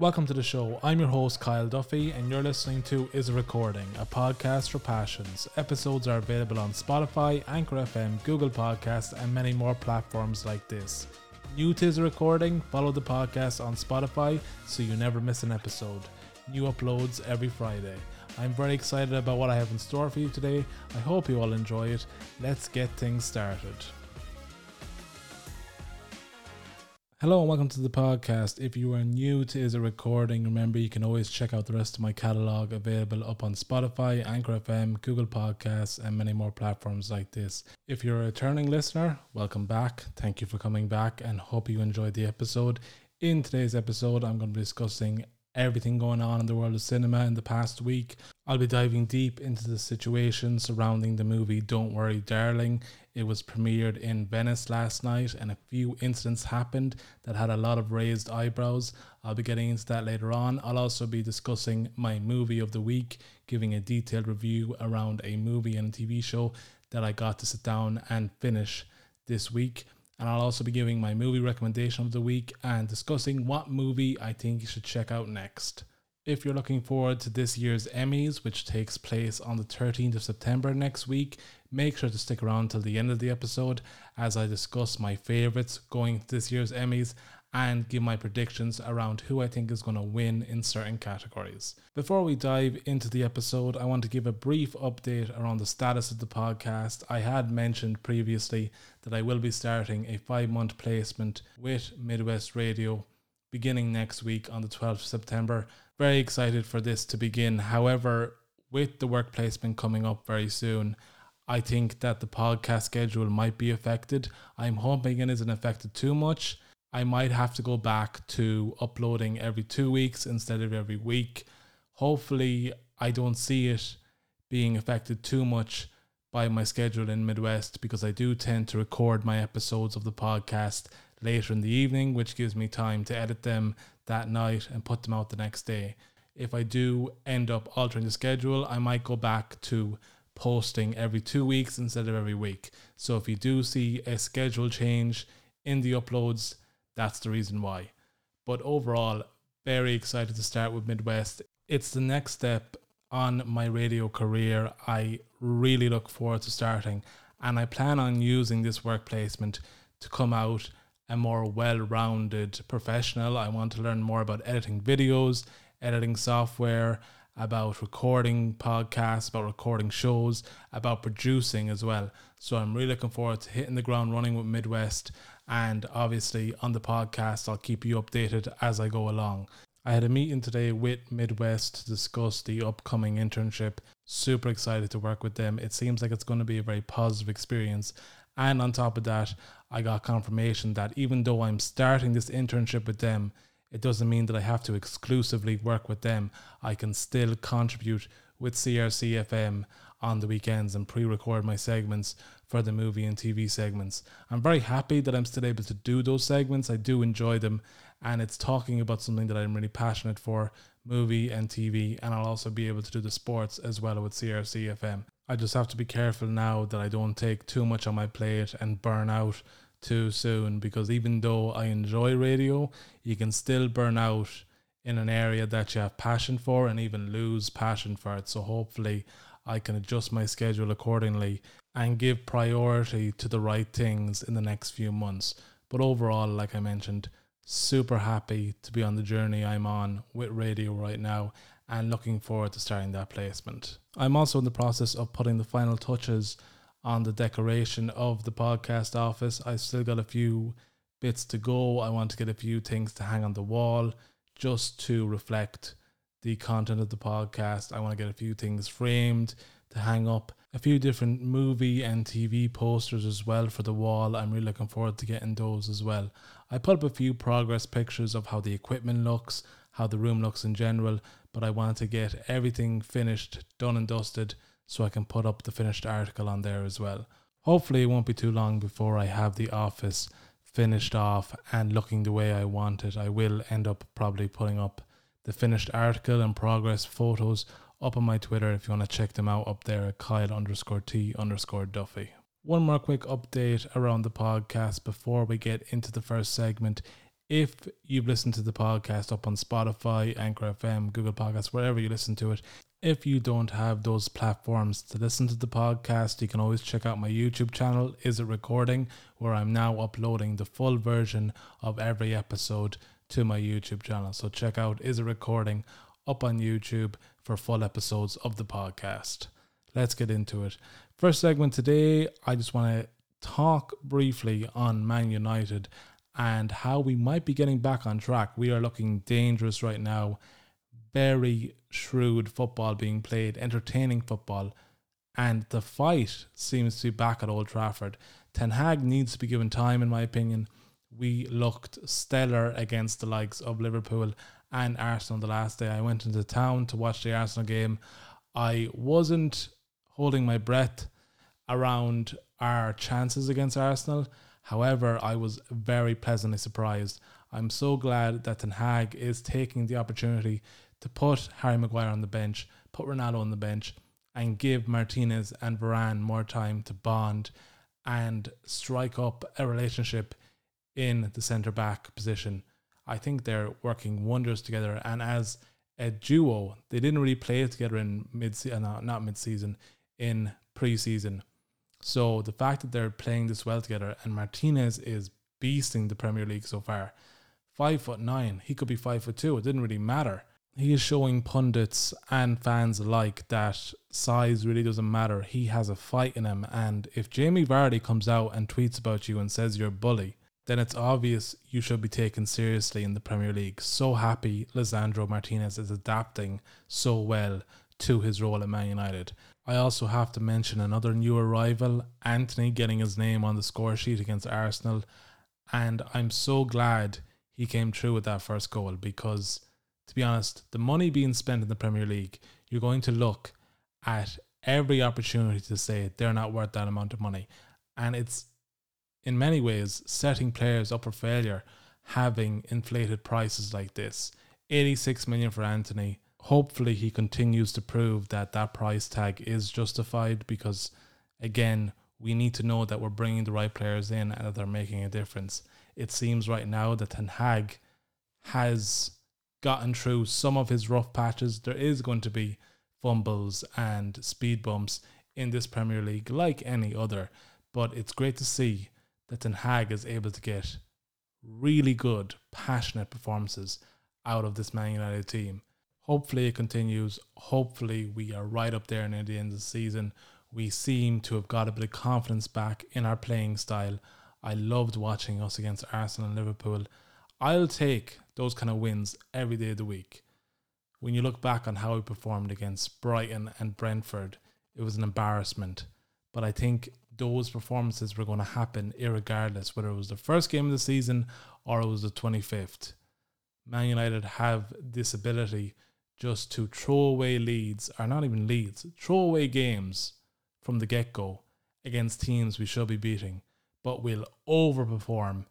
Welcome to the show. I'm your host, Kyle Duffy, and you're listening to Is It Recording, a podcast for passions. Episodes are available on Spotify, Anchor FM, Google Podcasts, and many more platforms like this. New to Is It Recording, follow the podcast on Spotify so you never miss an episode. New uploads every Friday. I'm very excited about what I have in store for you today. I hope you all enjoy it. Let's get things started. Hello and welcome to the podcast. If you are new to Is It Recording, remember you can always check out the rest of my catalogue available up on Spotify, Anchor FM, Google Podcasts, and many more platforms like this. If you're a returning listener, welcome back. Thank you for coming back and hope you enjoyed the episode. In today's episode, I'm going to be discussing everything going on in the world of cinema in the past week. I'll be diving deep into the situation surrounding the movie Don't Worry Darling. It was premiered in Venice last night, and a few incidents happened that had a lot of raised eyebrows. I'll be getting into that later on. I'll also be discussing my movie of the week, giving a detailed review around a movie and TV show that I got to sit down and finish this week and I'll also be giving my movie recommendation of the week and discussing what movie I think you should check out next. If you're looking forward to this year's Emmys, which takes place on the 13th of September next week, make sure to stick around till the end of the episode as I discuss my favourites going to this year's Emmys and give my predictions around who I think is going to win in certain categories. Before we dive into the episode, I want to give a brief update around the status of the podcast. I had mentioned previously that I will be starting a five month placement with Midwest Radio beginning next week on the 12th of September. Very excited for this to begin. However, with the work placement coming up very soon, I think that the podcast schedule might be affected. I'm hoping it isn't affected too much I might have to go back to uploading every two weeks instead of every week. Hopefully, I don't see it being affected too much by my schedule in Midwest because I do tend to record my episodes of the podcast later in the evening, which gives me time to edit them that night and put them out the next day. If I do end up altering the schedule, I might go back to posting every two weeks instead of every week. So if you do see a schedule change in the uploads, that's the reason why. But overall, very excited to start with Midwest. It's the next step on my radio career. I really look forward to starting, and I plan on using this work placement to come out a more well rounded professional. I want to learn more about editing videos, editing software, about recording podcasts, about recording shows, about producing as well. So I'm really looking forward to hitting the ground running with Midwest and obviously on the podcast, I'll keep you updated as I go along. I had a meeting today with Midwest to discuss the upcoming internship. Super excited to work with them. It seems like it's going to be a very positive experience. And on top of that, I got confirmation that even though I'm starting this internship with them, it doesn't mean that I have to exclusively work with them. I can still contribute with CRCFM on the weekends and pre record my segments for the movie and TV segments. I'm very happy that I'm still able to do those segments. I do enjoy them, and it's talking about something that I'm really passionate for movie and TV, and I'll also be able to do the sports as well with CRC FM. I just have to be careful now that I don't take too much on my plate and burn out too soon because even though I enjoy radio, you can still burn out in an area that you have passion for and even lose passion for it. So hopefully I can adjust my schedule accordingly and give priority to the right things in the next few months. But overall, like I mentioned, super happy to be on the journey I'm on with radio right now and looking forward to starting that placement. I'm also in the process of putting the final touches on the decoration of the podcast office. I've still got a few bits to go. I want to get a few things to hang on the wall just to reflect the content of the podcast. I want to get a few things framed to hang up a few different movie and TV posters as well for the wall. I'm really looking forward to getting those as well. I put up a few progress pictures of how the equipment looks, how the room looks in general, but I want to get everything finished, done and dusted, so I can put up the finished article on there as well. Hopefully, it won't be too long before I have the office finished off and looking the way I want it. I will end up probably putting up the finished article and progress photos up on my Twitter if you want to check them out up there at Kyle underscore T underscore Duffy. One more quick update around the podcast before we get into the first segment. If you've listened to the podcast up on Spotify, Anchor FM, Google Podcasts, wherever you listen to it, if you don't have those platforms to listen to the podcast, you can always check out my YouTube channel, Is It Recording, where I'm now uploading the full version of every episode to my YouTube channel. So check out Is It Recording up on YouTube for full episodes of the podcast. Let's get into it. First segment today, I just want to talk briefly on Man United and how we might be getting back on track. We are looking dangerous right now. Very shrewd football being played, entertaining football, and the fight seems to be back at Old Trafford. Ten Hag needs to be given time, in my opinion. We looked stellar against the likes of Liverpool and Arsenal the last day. I went into town to watch the Arsenal game. I wasn't holding my breath around our chances against Arsenal However, I was very pleasantly surprised. I'm so glad that Ten Hag is taking the opportunity to put Harry Maguire on the bench, put Ronaldo on the bench, and give Martinez and Varane more time to bond and strike up a relationship in the centre back position. I think they're working wonders together, and as a duo, they didn't really play together in mid uh, not mid season, in pre season. So the fact that they're playing this well together and Martinez is beasting the Premier League so far. Five foot nine, he could be five foot two. It didn't really matter. He is showing pundits and fans alike that size really doesn't matter. He has a fight in him, and if Jamie Vardy comes out and tweets about you and says you're a bully, then it's obvious you should be taken seriously in the Premier League. So happy Lisandro Martinez is adapting so well to his role at Man United. I also have to mention another new arrival, Antony, getting his name on the score sheet against Arsenal. And I'm so glad he came through with that first goal because, to be honest, the money being spent in the Premier League, you're going to look at every opportunity to say they're not worth that amount of money. And it's in many ways setting players up for failure having inflated prices like this. 86 million for Antony, hopefully he continues to prove that that price tag is justified because again we need to know that we're bringing the right players in and that they're making a difference. It seems right now that Ten Hag has gotten through some of his rough patches. There is going to be fumbles and speed bumps in this Premier League like any other but it's great to see that Ten Hag is able to get really good passionate performances out of this Man United team Hopefully it continues. Hopefully we are right up there near the end of the season. We seem to have got a bit of confidence back in our playing style. I loved watching us against Arsenal and Liverpool. I'll take those kind of wins every day of the week. When you look back on how we performed against Brighton and Brentford, it was an embarrassment. But I think those performances were going to happen regardless, whether it was the first game of the season or it was the 25th. Man United have this ability just to throw away leads, or not even leads, throw away games from the get go against teams we should be beating, but will overperform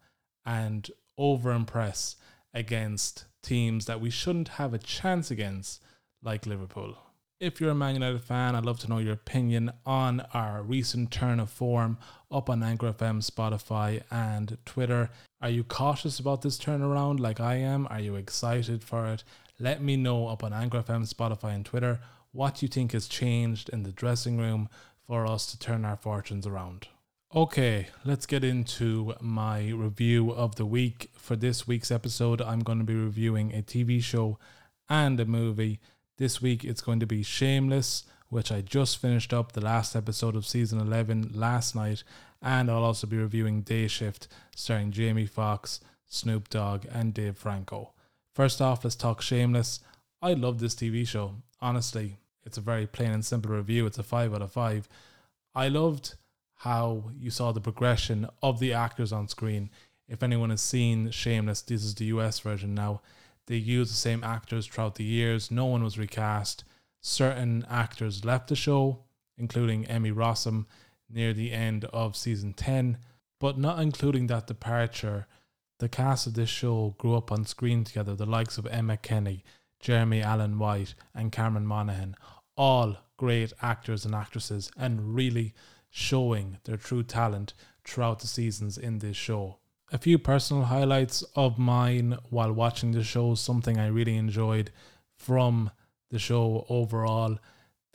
and over impress against teams that we shouldn't have a chance against, like Liverpool. If you're a Man United fan, I'd love to know your opinion on our recent turn of form up on Anchor FM, Spotify, and Twitter. Are you cautious about this turnaround like I am? Are you excited for it? Let me know up on Anchor FM, Spotify, and Twitter what you think has changed in the dressing room for us to turn our fortunes around. Okay, let's get into my review of the week. For this week's episode, I'm going to be reviewing a TV show and a movie. This week, it's going to be Shameless, which I just finished up the last episode of season 11 last night, and I'll also be reviewing Day Shift, starring Jamie Foxx, Snoop Dogg, and Dave Franco. First off, let's talk Shameless. I love this TV show. Honestly, it's a very plain and simple review. It's a 5 out of 5. I loved how you saw the progression of the actors on screen. If anyone has seen Shameless, this is the US version now. They used the same actors throughout the years. No one was recast. Certain actors left the show, including Emmy Rossum near the end of season 10, but not including that departure the cast of this show grew up on screen together, the likes of Emma Kenney, Jeremy Allen White, and Cameron Monaghan, all great actors and actresses, and really showing their true talent throughout the seasons in this show. A few personal highlights of mine while watching the show, something I really enjoyed from the show overall.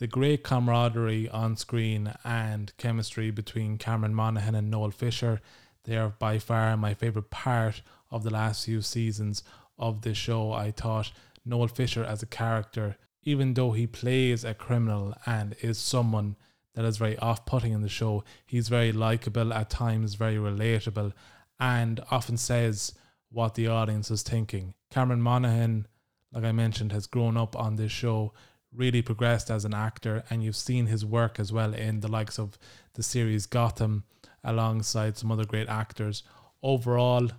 The great camaraderie on screen and chemistry between Cameron Monaghan and Noel Fisher. They are by far my favourite part of the last few seasons of this show. I thought Noel Fisher as a character, even though he plays a criminal and is someone that is very off putting in the show, he's very likable, at times very relatable, and often says what the audience is thinking. Cameron Monaghan, like I mentioned, has grown up on this show, really progressed as an actor, and you've seen his work as well in the likes of the series Gotham alongside some other great actors. Overall,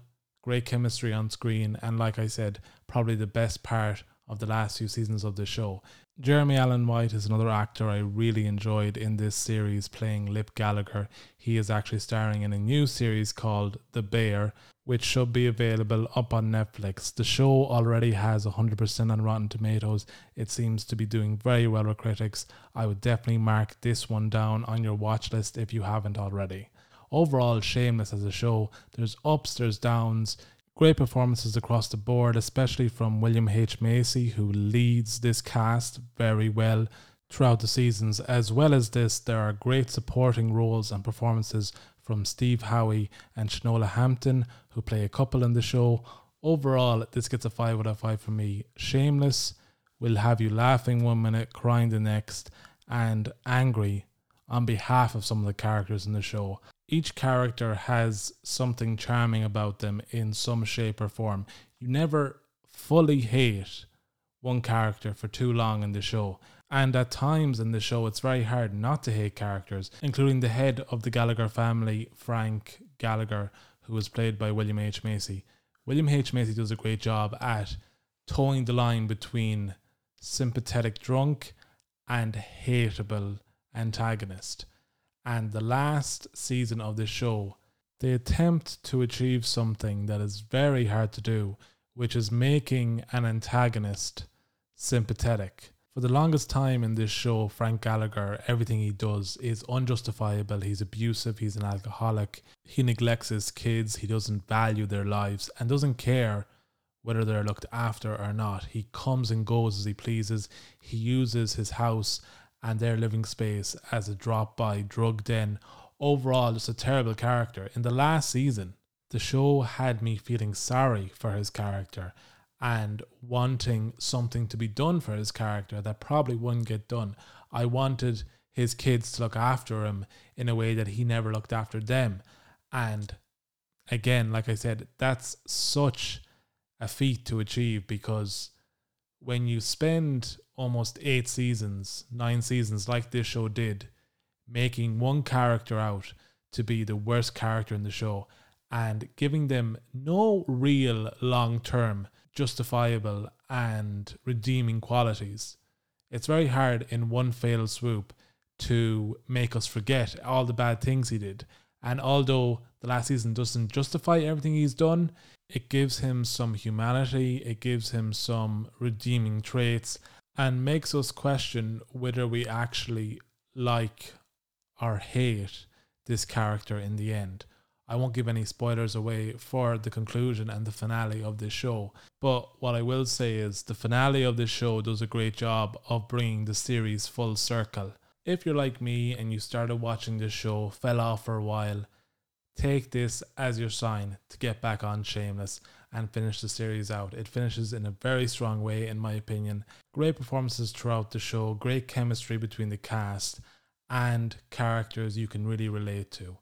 great chemistry on screen, and like I said, probably the best part of the last few seasons of the show. Jeremy Allen White is another actor I really enjoyed in this series playing Lip Gallagher. He is actually starring in a new series called The Bear, which should be available up on Netflix. The show already has 100% on Rotten Tomatoes. It seems to be doing very well with critics. I would definitely mark this one down on your watch list if you haven't already. Overall, Shameless as a show. There's ups, there's downs. Great performances across the board, especially from William H. Macy, who leads this cast very well throughout the seasons. As well as this, there are great supporting roles and performances from Steve Howey and Shanola Hampton, who play a couple in the show. Overall, this gets a 5 out of 5 for me. Shameless will have you laughing one minute, crying the next, and angry on behalf of some of the characters in the show each character has something charming about them in some shape or form. You never fully hate one character for too long in the show. And at times in the show, it's very hard not to hate characters, including the head of the Gallagher family, Frank Gallagher, who was played by William H. Macy. William H. Macy does a great job at towing the line between sympathetic drunk and hateable antagonist. And the last season of the show, they attempt to achieve something that is very hard to do, which is making an antagonist sympathetic. For the longest time in this show, Frank Gallagher, everything he does is unjustifiable. He's abusive, he's an alcoholic, he neglects his kids, he doesn't value their lives, and doesn't care whether they're looked after or not. He comes and goes as he pleases, he uses his house and their living space as a drop by drug den. Overall, just a terrible character. In the last season, the show had me feeling sorry for his character and wanting something to be done for his character that probably wouldn't get done. I wanted his kids to look after him in a way that he never looked after them. And again, like I said, that's such a feat to achieve because when you spend almost eight seasons, nine seasons, like this show did, making one character out to be the worst character in the show and giving them no real long term justifiable and redeeming qualities. It's very hard in one fatal swoop to make us forget all the bad things he did. And although the last season doesn't justify everything he's done, it gives him some humanity, it gives him some redeeming traits, and makes us question whether we actually like or hate this character in the end. I won't give any spoilers away for the conclusion and the finale of this show, but what I will say is the finale of this show does a great job of bringing the series full circle. If you're like me and you started watching this show, fell off for a while, take this as your sign to get back on Shameless and finish the series out. It finishes in a very strong way, in my opinion. Great performances throughout the show, great chemistry between the cast, and characters you can really relate to.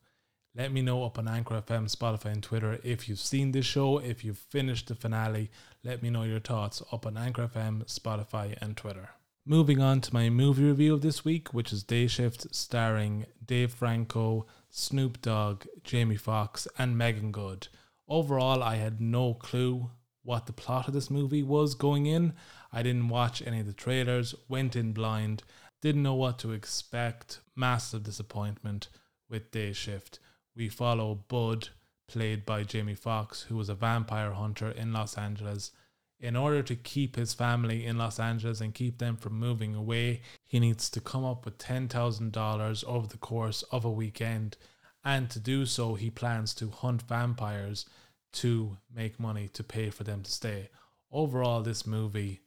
Let me know up on Anchor FM, Spotify, and Twitter if you've seen this show, if you've finished the finale. Let me know your thoughts up on Anchor FM, Spotify, and Twitter. Moving on to my movie review of this week, which is Day Shift, starring Dave Franco, Snoop Dogg, Jamie Foxx, and Meagan Good. Overall, I had no clue what the plot of this movie was going in. I didn't watch any of the trailers, went in blind, didn't know what to expect. Massive disappointment with Day Shift. We follow Bud, played by Jamie Foxx, who was a vampire hunter in Los Angeles. In order to keep his family in Los Angeles and keep them from moving away, he needs to come up with $10,000 over the course of a weekend And to do so, he plans to hunt vampires to make money to pay for them to stay. Overall, this movie,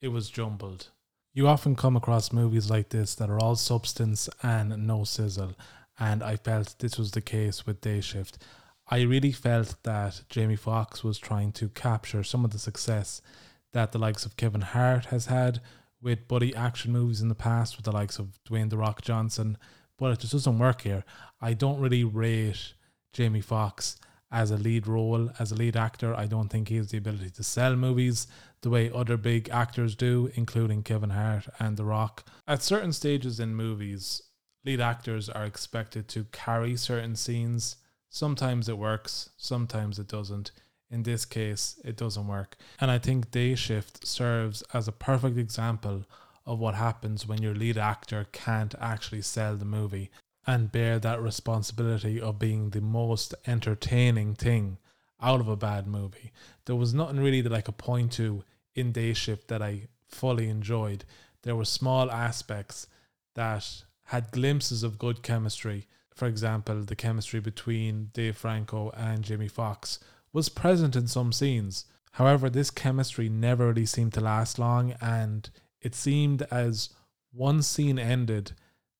it was jumbled. You often come across movies like this that are all substance and no sizzle, and I felt this was the case with Day Shift. I really felt that Jamie Foxx was trying to capture some of the success that the likes of Kevin Hart has had with buddy action movies in the past, with the likes of Dwayne The Rock Johnson, but it just doesn't work here. I don't really rate Jamie Foxx as a lead role, as a lead actor. I don't think he has the ability to sell movies the way other big actors do, including Kevin Hart and The Rock. At certain stages in movies, lead actors are expected to carry certain scenes. Sometimes it works, sometimes it doesn't. In this case, it doesn't work. And I think Day Shift serves as a perfect example of what happens when your lead actor can't actually sell the movie and bear that responsibility of being the most entertaining thing out of a bad movie. There was nothing really that I could point to in Day Shift that I fully enjoyed. There were small aspects that had glimpses of good chemistry. For example, the chemistry between Dave Franco and Jamie Foxx was present in some scenes. However, this chemistry never really seemed to last long, and it seemed as one scene ended,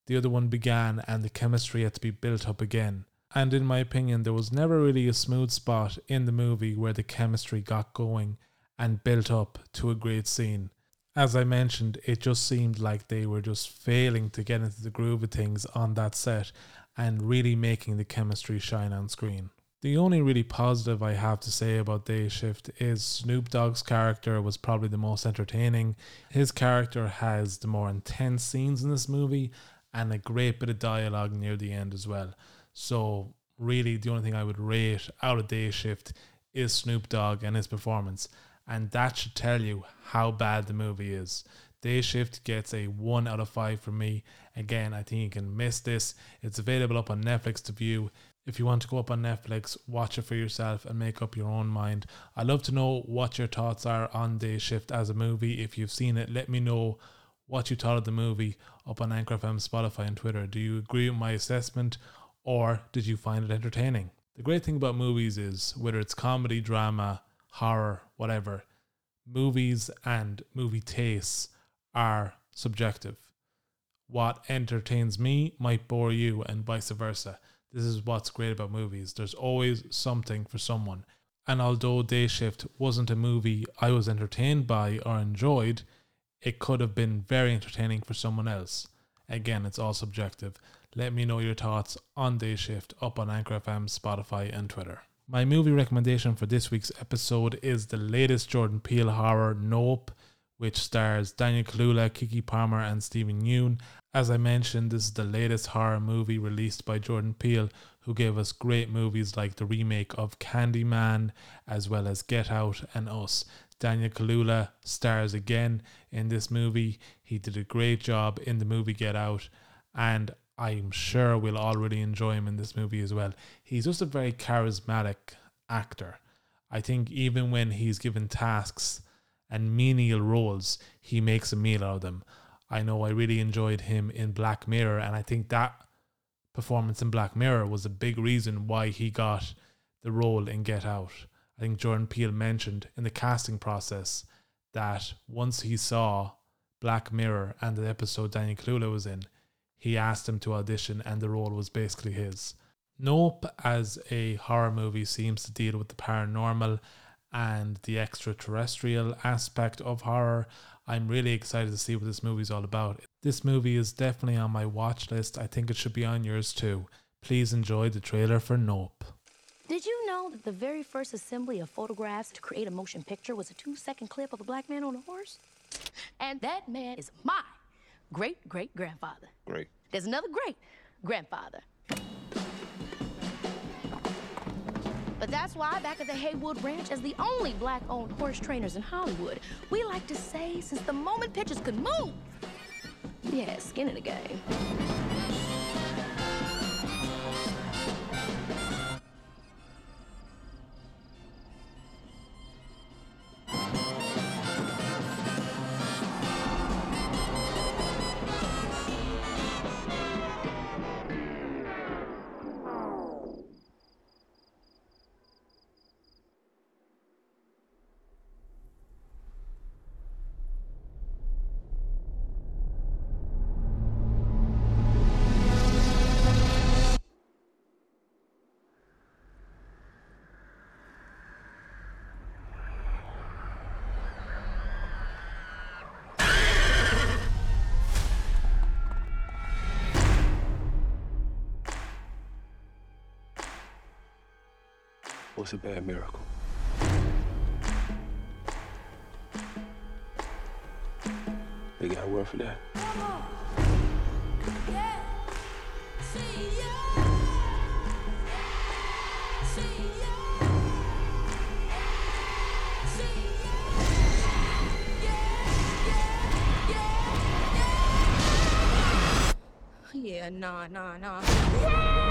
the other one began, and the chemistry had to be built up again. And in my opinion, there was never really a smooth spot in the movie where the chemistry got going and built up to a great scene as I mentioned, it just seemed like they were just failing to get into the groove of things on that set and really making the chemistry shine on screen. The only really positive I have to say about Day Shift is Snoop Dogg's character was probably the most entertaining. His character has the more intense scenes in this movie and a great bit of dialogue near the end as well. So, really, the only thing I would rate out of Day Shift is Snoop Dogg and his performance and that should tell you how bad the movie is. Day Shift gets a 1 out of 5 from me. Again, I think you can miss this. It's available up on Netflix to view. If you want to go up on Netflix, watch it for yourself and make up your own mind. I'd love to know what your thoughts are on Day Shift as a movie. If you've seen it, let me know what you thought of the movie up on Anchor FM, Spotify, and Twitter. Do you agree with my assessment or did you find it entertaining? The great thing about movies is whether it's comedy, drama, horror, whatever, movies and movie tastes are subjective. What entertains me might bore you, and vice versa. This is what's great about movies. There's always something for someone. And although Day Shift wasn't a movie I was entertained by or enjoyed, it could have been very entertaining for someone else. Again, it's all subjective. Let me know your thoughts on Day Shift up on Anchor FM, Spotify, and Twitter. My movie recommendation for this week's episode is the latest Jordan Peele horror, Nope, which stars Daniel Kaluuya, Keke Palmer, and Steven Yeun. As I mentioned, this is the latest horror movie released by Jordan Peele, who gave us great movies like the remake of Candyman, as well as Get Out and Us. Daniel Kaluuya stars again in this movie. He did a great job in the movie Get Out, and I'm sure we'll all really enjoy him in this movie as well. He's just a very charismatic actor. I think even when he's given tasks and menial roles, he makes a meal out of them. I know I really enjoyed him in Black Mirror, and I think that performance in Black Mirror was a big reason why he got the role in Get Out. I think Jordan Peele mentioned in the casting process that once he saw Black Mirror and the episode Daniel Kaluuya was in, he asked him to audition and the role was basically his. Nope, as a horror movie, seems to deal with the paranormal and the extraterrestrial aspect of horror. I'm really excited to see what this movie is all about. This movie is definitely on my watch list. I think it should be on yours too. Please enjoy the trailer for Nope. Did you know that the very first assembly of photographs to create a motion picture was a two second clip of a black man on a horse? And that man is my great great grandfather. Great. There's another great grandfather. But that's why back at the Haywood Ranch, as the only black owned horse trainers in Hollywood, we like to say since the moment pictures could move, yeah, skin in the game. What's a bad miracle? They got word for that. Yeah, nah, nah, nah. Run!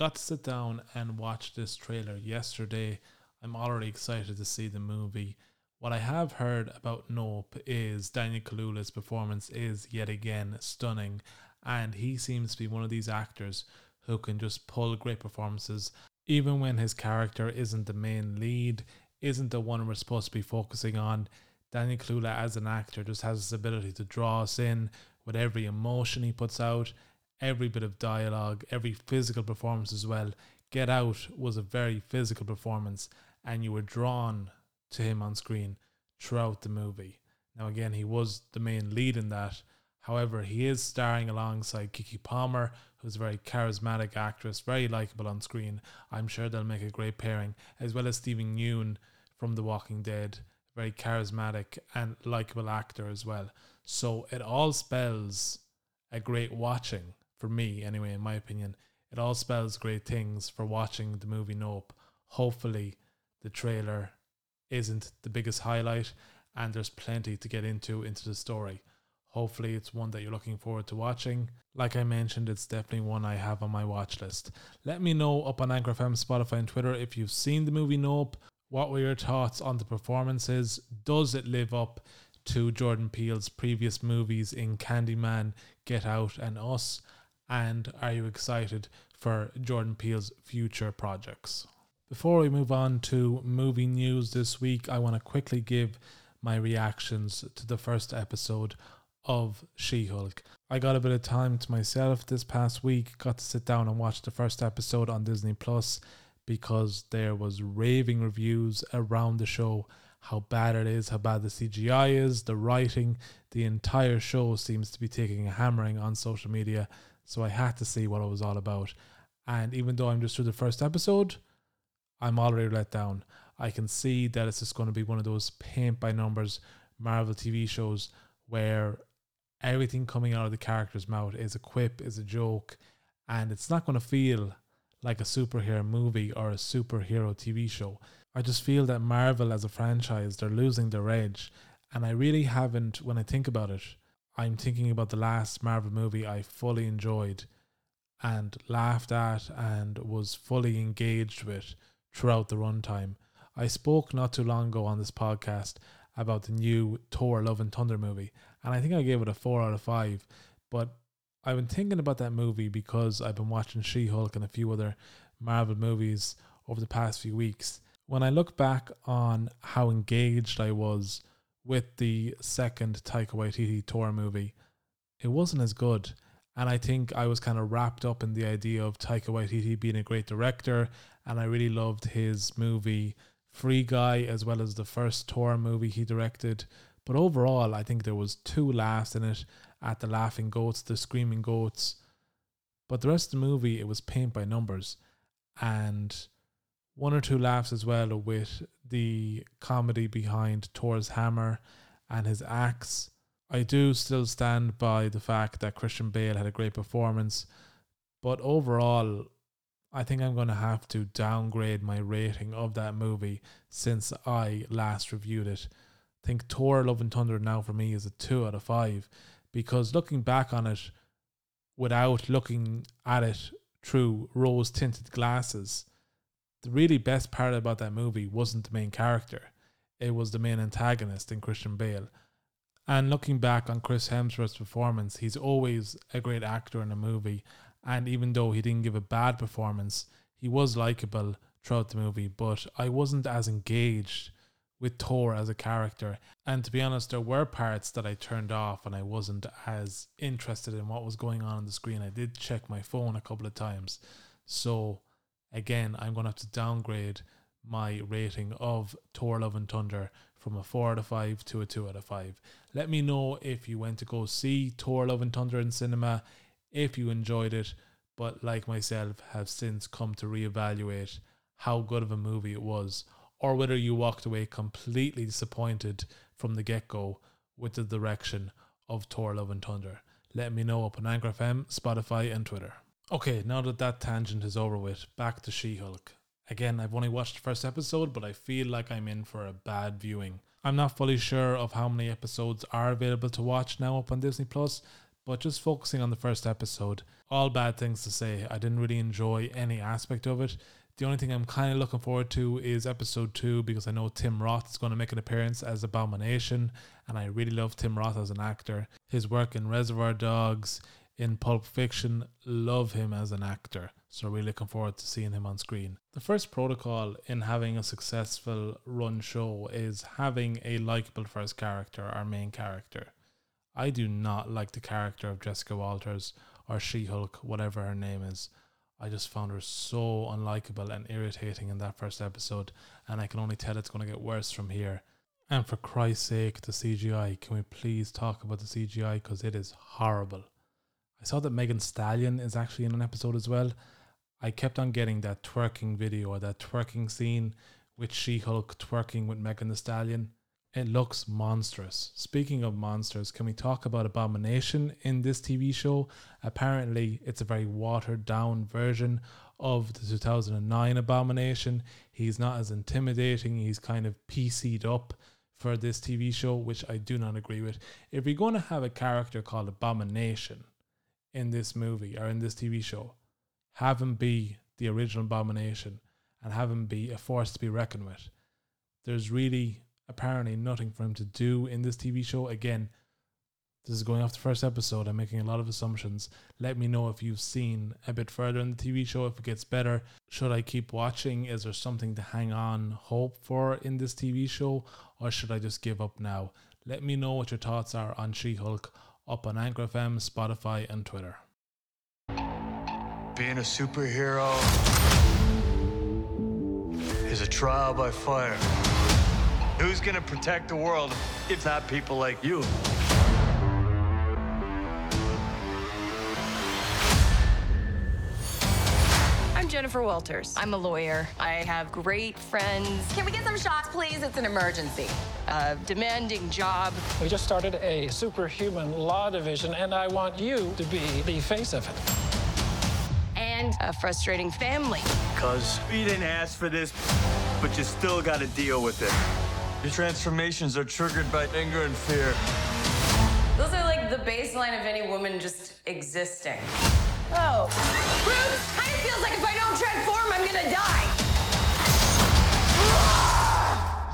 Got to sit down and watch this trailer yesterday. I'm already excited to see the movie. What I have heard about Nope is Daniel Kaluuya's performance is yet again stunning, and he seems to be one of these actors who can just pull great performances, even when his character isn't the main lead, isn't the one we're supposed to be focusing on. Daniel Kaluuya as an actor just has this ability to draw us in with every emotion he puts out, every bit of dialogue, every physical performance as well. Get Out was a very physical performance, and you were drawn to him on screen throughout the movie. Now, again, he was the main lead in that. However, he is starring alongside Keke Palmer, who's a very charismatic actress, very likable on screen. I'm sure they'll make a great pairing, as well as Steven Yeun from The Walking Dead, very charismatic and likable actor as well. So it all spells a great watching for me, anyway, in my opinion. It all spells great things for watching the movie Nope. Hopefully, the trailer isn't the biggest highlight and there's plenty to get into into the story. Hopefully, it's one that you're looking forward to watching. Like I mentioned, it's definitely one I have on my watch list. Let me know up on Anchor FM, Spotify, and Twitter if you've seen the movie Nope. What were your thoughts on the performances? Does it live up to Jordan Peele's previous movies in Candyman, Get Out, and Us? And are you excited for Jordan Peele's future projects? Before we move on to movie news this week, I want to quickly give my reactions to the first episode of She Hulk. I got a bit of time to myself this past week, got to sit down and watch the first episode on Disney Plus because there was raving reviews around the show how bad it is, how bad the CGI is, the writing, the entire show seems to be taking a hammering on social media. So I had to see what it was all about. And even though I'm just through the first episode, I'm already let down. I can see that it's just going to be one of those paint by numbers Marvel TV shows where everything coming out of the character's mouth is a quip, is a joke, and it's not going to feel like a superhero movie or a superhero TV show. I just feel that Marvel as a franchise, they're losing their edge. And I really haven't, when I think about it, I'm thinking about the last Marvel movie I fully enjoyed and laughed at and was fully engaged with throughout the runtime. I spoke not too long ago on this podcast about the new Thor Love and Thunder movie, and I think I gave it a 4 out of 5. But I've been thinking about that movie because I've been watching She Hulk and a few other Marvel movies over the past few weeks. When I look back on how engaged I was with the second Taika Waititi Thor movie, it wasn't as good. And I think I was kind of wrapped up in the idea of Taika Waititi being a great director, and I really loved his movie Free Guy as well as the first Thor movie he directed. But overall, I think there was two laughs in it at the laughing goats, the screaming goats. But the rest of the movie, it was paint by numbers, and one or two laughs as well with the comedy behind Thor's hammer and his axe. I do still stand by the fact that Christian Bale had a great performance, but overall, I think I'm going to have to downgrade my rating of that movie since I last reviewed it. I think Thor Love and Thunder now for me is a 2 out of 5 because looking back on it without looking at it through rose tinted glasses, the really best part about that movie wasn't the main character, it was the main antagonist in Christian Bale. And looking back on Chris Hemsworth's performance, he's always a great actor in a movie. And even though he didn't give a bad performance, he was likable throughout the movie. But I wasn't as engaged with Thor as a character. And to be honest, there were parts that I turned off and I wasn't as interested in what was going on on the screen. I did check my phone a couple of times. So again, I'm going to have to downgrade my rating of Thor Love and Thunder from a 4 out of 5 to a 2 out of 5. Let me know if you went to go see Thor Love and Thunder in cinema, if you enjoyed it, but like myself, have since come to reevaluate how good of a movie it was, or whether you walked away completely disappointed from the get go with the direction of Thor Love and Thunder. Let me know up on Anchor FM, Spotify, and Twitter. Okay, now that that tangent is over with, back to She Hulk. Again, I've only watched the first episode, but I feel like I'm in for a bad viewing. I'm not fully sure of how many episodes are available to watch now up on Disney Plus, but just focusing on the first episode, all bad things to say. I didn't really enjoy any aspect of it. The only thing I'm kind of looking forward to is episode two because I know Tim Roth is going to make an appearance as Abomination, and I really love Tim Roth as an actor. His work in Reservoir Dogs, in Pulp Fiction, love him as an actor. So really looking forward to seeing him on screen. The first protocol in having a successful run show is having a likable first character, our main character. I do not like the character of Jessica Walters or She Hulk, whatever her name is. I just found her so unlikable and irritating in that first episode, and I can only tell it's going to get worse from here. And for Christ's sake, the CGI, can we please talk about the CGI because it is horrible. I saw that Megan Stallion is actually in an episode as well. I kept on getting that twerking video or that twerking scene with She Hulk twerking with Megan the Stallion. It looks monstrous. Speaking of monsters, can we talk about Abomination in this TV show? Apparently, it's a very watered down version of the 2009 Abomination. He's not as intimidating, he's kind of PC'd up for this TV show, which I do not agree with. If you're going to have a character called Abomination in this movie or in this TV show, have him be the original Abomination and have him be a force to be reckoned with. There's really apparently nothing for him to do in this TV show. Again, this is going off the first episode. I'm making a lot of assumptions. Let me know if you've seen a bit further in the TV show, if it gets better. Should I keep watching? Is there something to hang on hope for in this TV show? Or should I just give up now? Let me know what your thoughts are on She Hulk up on Anchor FM, Spotify, and Twitter. Being a superhero is a trial by fire. Who's gonna protect the world if not people like you? Jennifer Walters. I'm a lawyer. I have great friends. Can we get some shots, please? It's an emergency. A demanding job. We just started a superhuman law division, and I want you to be the face of it. And a frustrating family. Cause we didn't ask for this, but you still gotta deal with it. Your transformations are triggered by anger and fear. Those are like the baseline of any woman just existing. Oh. Bruce, kind of feels like if I don't transform, I'm gonna die.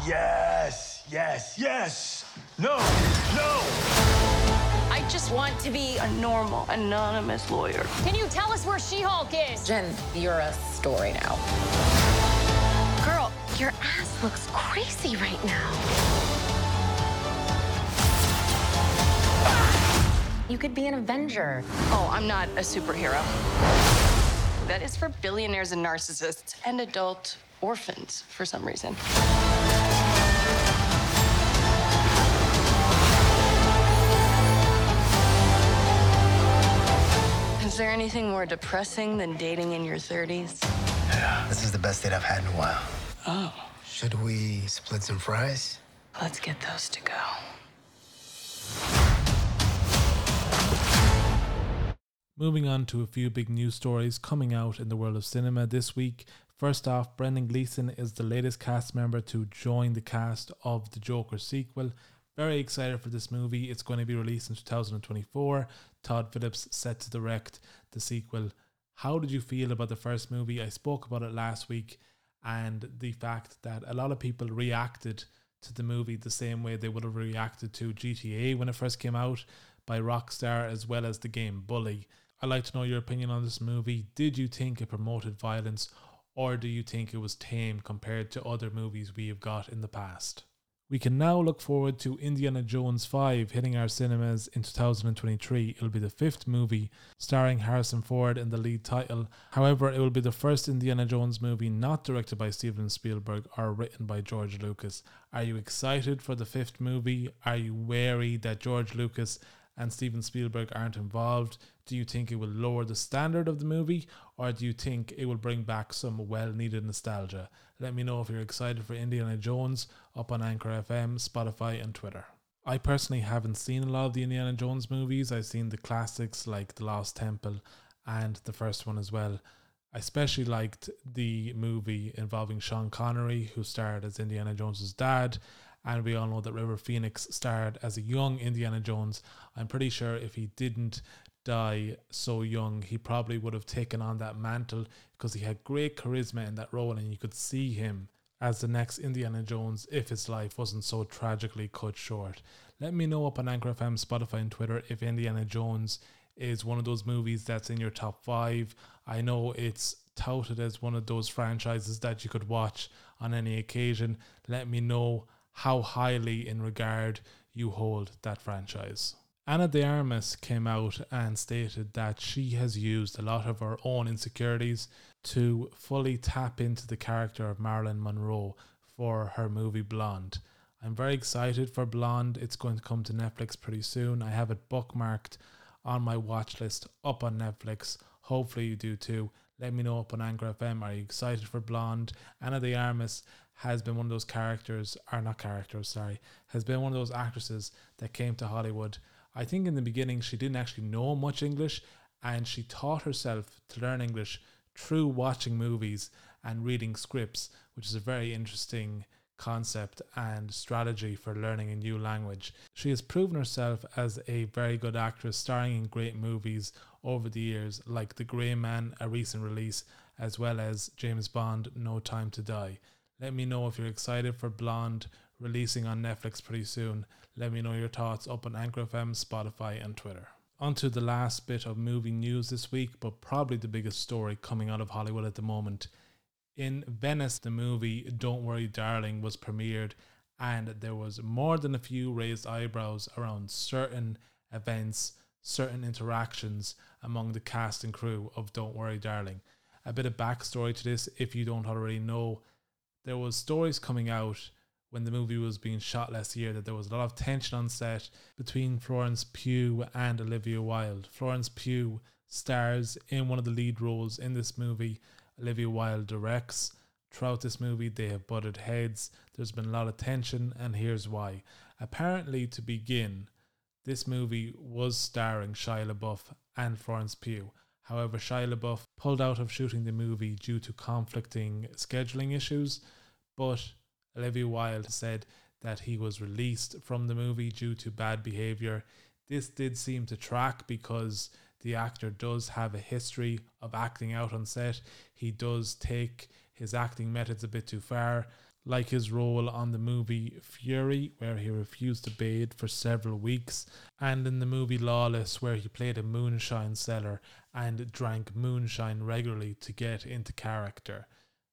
Yes, yes, yes. No, no. I just want to be a normal, anonymous lawyer. Can you tell us where She-Hulk is? Jen, you're a story now. Girl, your ass looks crazy right now. You could be an Avenger. Oh, I'm not a superhero. That is for billionaires and narcissists and adult orphans for some reason. Is there anything more depressing than dating in your 30s? Yeah, This is the best date I've had in a while. Oh, Should we split some fries? let's get those to go. Moving on to a few big news stories coming out in the world of cinema this week. First off, Brendan Gleeson is the latest cast member to join the cast of the Joker sequel. Very excited for this movie. It's going to be released in 2024. Todd Phillips set to direct the sequel. How did you feel about the first movie? I spoke about it last week and the fact that a lot of people reacted to the movie the same way they would have reacted to GTA when it first came out by Rockstar as well as the game Bully. I'd like to know your opinion on this movie. Did you think it promoted violence or do you think it was tame compared to other movies we have got in the past? We can now look forward to Indiana Jones 5 hitting our cinemas in 2023. It'll be the fifth movie starring Harrison Ford in the lead title. However, it will be the first Indiana Jones movie not directed by Steven Spielberg or written by George Lucas. Are you excited for the fifth movie? Are you wary that George Lucas and Steven Spielberg aren't involved? Do you think it will lower the standard of the movie or do you think it will bring back some well needed nostalgia? Let me know if you're excited for Indiana Jones up on Anchor FM, Spotify, and Twitter. I personally haven't seen a lot of the Indiana Jones movies. I've seen the classics like The Lost Temple and the first one as well. I especially liked the movie involving Sean Connery, who starred as Indiana Jones's dad, and we all know that River Phoenix starred as a young Indiana Jones. I'm pretty sure if he didn't die so young, he probably would have taken on that mantle because he had great charisma in that role, and you could see him as the next Indiana Jones if his life wasn't so tragically cut short. Let me know up on Anchor FM, Spotify, and Twitter if Indiana Jones is one of those movies that's in your top five. I know it's touted as one of those franchises that you could watch on any occasion. Let me know how highly in regard you hold that franchise. Ana de Armas came out and stated that she has used a lot of her own insecurities to fully tap into the character of Marilyn Monroe for her movie Blonde. I'm very excited for Blonde. It's going to come to Netflix pretty soon. I have it bookmarked on my watch list up on Netflix. Hopefully, you do too. Let me know up on Anchor FM. Are you excited for Blonde? Ana de Armas has been one of those characters, or not characters, sorry, has been one of those actresses that came to Hollywood I think in the beginning she didn't actually know much English and she taught herself to learn English through watching movies and reading scripts, which is a very interesting concept and strategy for learning a new language. She has proven herself as a very good actress, starring in great movies over the years, like The Grey Man, a recent release, as well as James Bond No Time to Die. Let me know if you're excited for Blonde releasing on Netflix pretty soon. Let me know your thoughts up on Anchor FM, Spotify, and Twitter. On to the last bit of movie news this week, but probably the biggest story coming out of Hollywood at the moment. In Venice, the movie Don't Worry Darling was premiered, and there was more than a few raised eyebrows around certain events, certain interactions among the cast and crew of Don't Worry Darling. A bit of backstory to this, if you don't already know, there was stories coming out when the movie was being shot last year that there was a lot of tension on set between Florence Pugh and Olivia Wilde. Florence Pugh stars in one of the lead roles in this movie. Olivia Wilde directs. Throughout this movie, they have butted heads. There's been a lot of tension, and here's why. Apparently, to begin, this movie was starring Shia LaBeouf and Florence Pugh. However, Shia LaBeouf pulled out of shooting the movie due to conflicting scheduling issues, but Olivia Wilde said that he was released from the movie due to bad behavior. This did seem to track because the actor does have a history of acting out on set. He does take his acting methods a bit too far, like his role on the movie Fury, where he refused to bathe for several weeks, and in the movie Lawless, where he played a moonshine seller and drank moonshine regularly to get into character.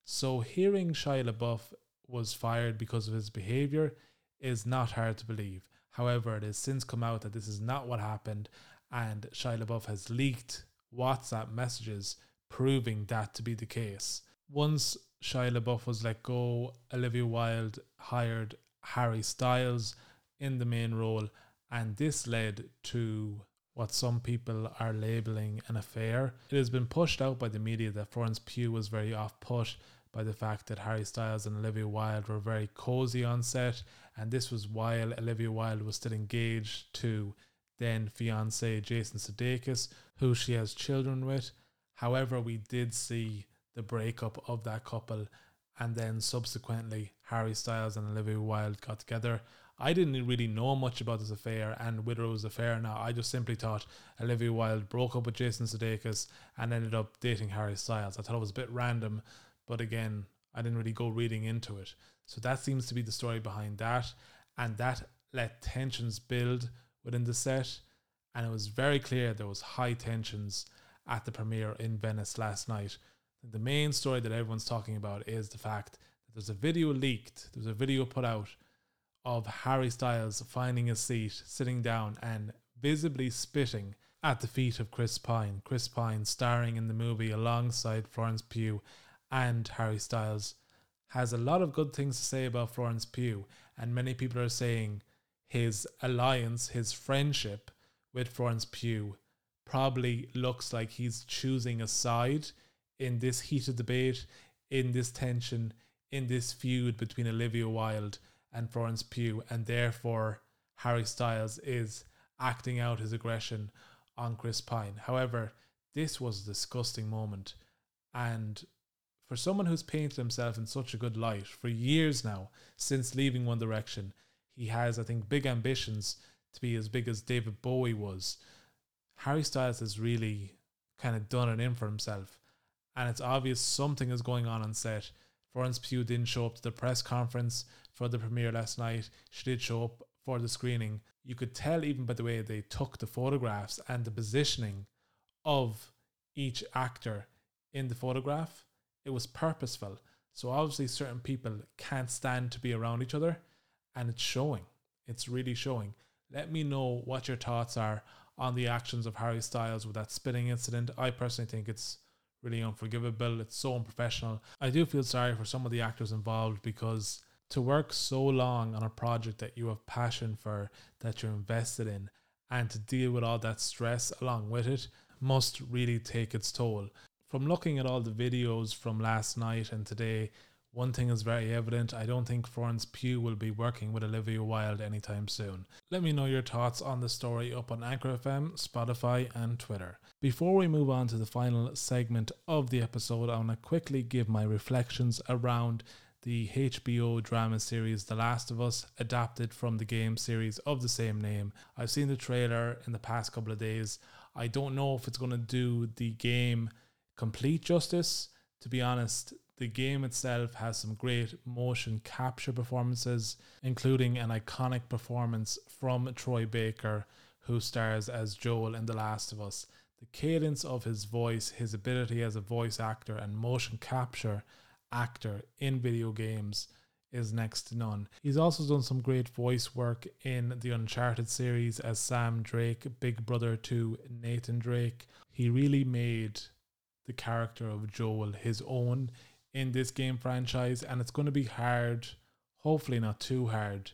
So, hearing Shia LaBeouf was fired because of his behavior is not hard to believe. However, it has since come out that this is not what happened, and Shia LaBeouf has leaked WhatsApp messages proving that to be the case. Once Shia LaBeouf was let go, Olivia Wilde hired Harry Styles in the main role, and this led to what some people are labeling an affair. It has been pushed out by the media that Florence Pugh was very off put by the fact that Harry Styles and Olivia Wilde were very cozy on set, and this was while Olivia Wilde was still engaged to then fiance Jason Sudeikis, who she has children with. However, we did see the breakup of that couple, and then subsequently Harry Styles and Olivia Wilde got together. I didn't really know much about this affair and whether it was affair or not. I just simply thought Olivia Wilde broke up with Jason Sudeikis and ended up dating Harry Styles. I thought it was a bit random, but again, I didn't really go reading into it. So that seems to be the story behind that. And that let tensions build within the set. And it was very clear there was high tensions at the premiere in Venice last night. The main story that everyone's talking about is the fact that there's a video leaked, there's a video put out of Harry Styles finding a seat, sitting down, and visibly spitting at the feet of Chris Pine. Chris Pine, starring in the movie alongside Florence Pugh and Harry Styles, has a lot of good things to say about Florence Pugh, and many people are saying his alliance, his friendship with Florence Pugh, probably looks like he's choosing a side in this heated debate, in this tension, in this feud between Olivia Wilde and Florence Pugh, and therefore Harry Styles is acting out his aggression on Chris Pine. However, this was a disgusting moment, and for someone who's painted himself in such a good light for years now, since leaving One Direction, he has, I think, big ambitions to be as big as David Bowie was. Harry Styles has really kind of done it in for himself, and it's obvious something is going on on set. Florence Pugh didn't show up to the press conference for the premiere last night. She did show up for the screening. You could tell even by the way they took the photographs and the positioning of each actor in the photograph. It was purposeful. So obviously certain people can't stand to be around each other and it's showing. It's really showing. Let me know what your thoughts are on the actions of Harry Styles with that spitting incident. I personally think it's really unforgivable. It's so unprofessional. I do feel sorry for some of the actors involved because to work so long on a project that you have passion for, that you're invested in, and to deal with all that stress along with it must really take its toll. From looking at all the videos from last night and today, one thing is very evident. I don't think Florence Pugh will be working with Olivia Wilde anytime soon. Let me know your thoughts on the story up on Anchor FM, Spotify, and Twitter. Before we move on to the final segment of the episode, I want to quickly give my reflections around the HBO drama series The Last of Us, adapted from the game series of the same name. I've seen the trailer in the past couple of days. I don't know if it's going to do the game complete justice. To be honest, the game itself has some great motion capture performances, including an iconic performance from Troy Baker, who stars as Joel in The Last of Us. The cadence of his voice, his ability as a voice actor and motion capture actor in video games is next to none. He's also done some great voice work in the Uncharted series as Sam Drake, big brother to Nathan Drake. He really made the character of Joel his own in this game franchise, and it's going to be hard, hopefully not too hard,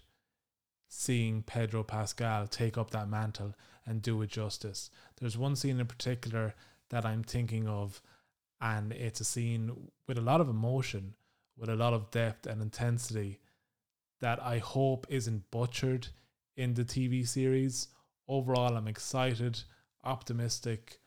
seeing Pedro Pascal take up that mantle and do it justice. There's one scene in particular that I'm thinking of, and it's a scene with a lot of emotion, with a lot of depth and intensity that I hope isn't butchered in the TV series. Overall, I'm excited, optimistic,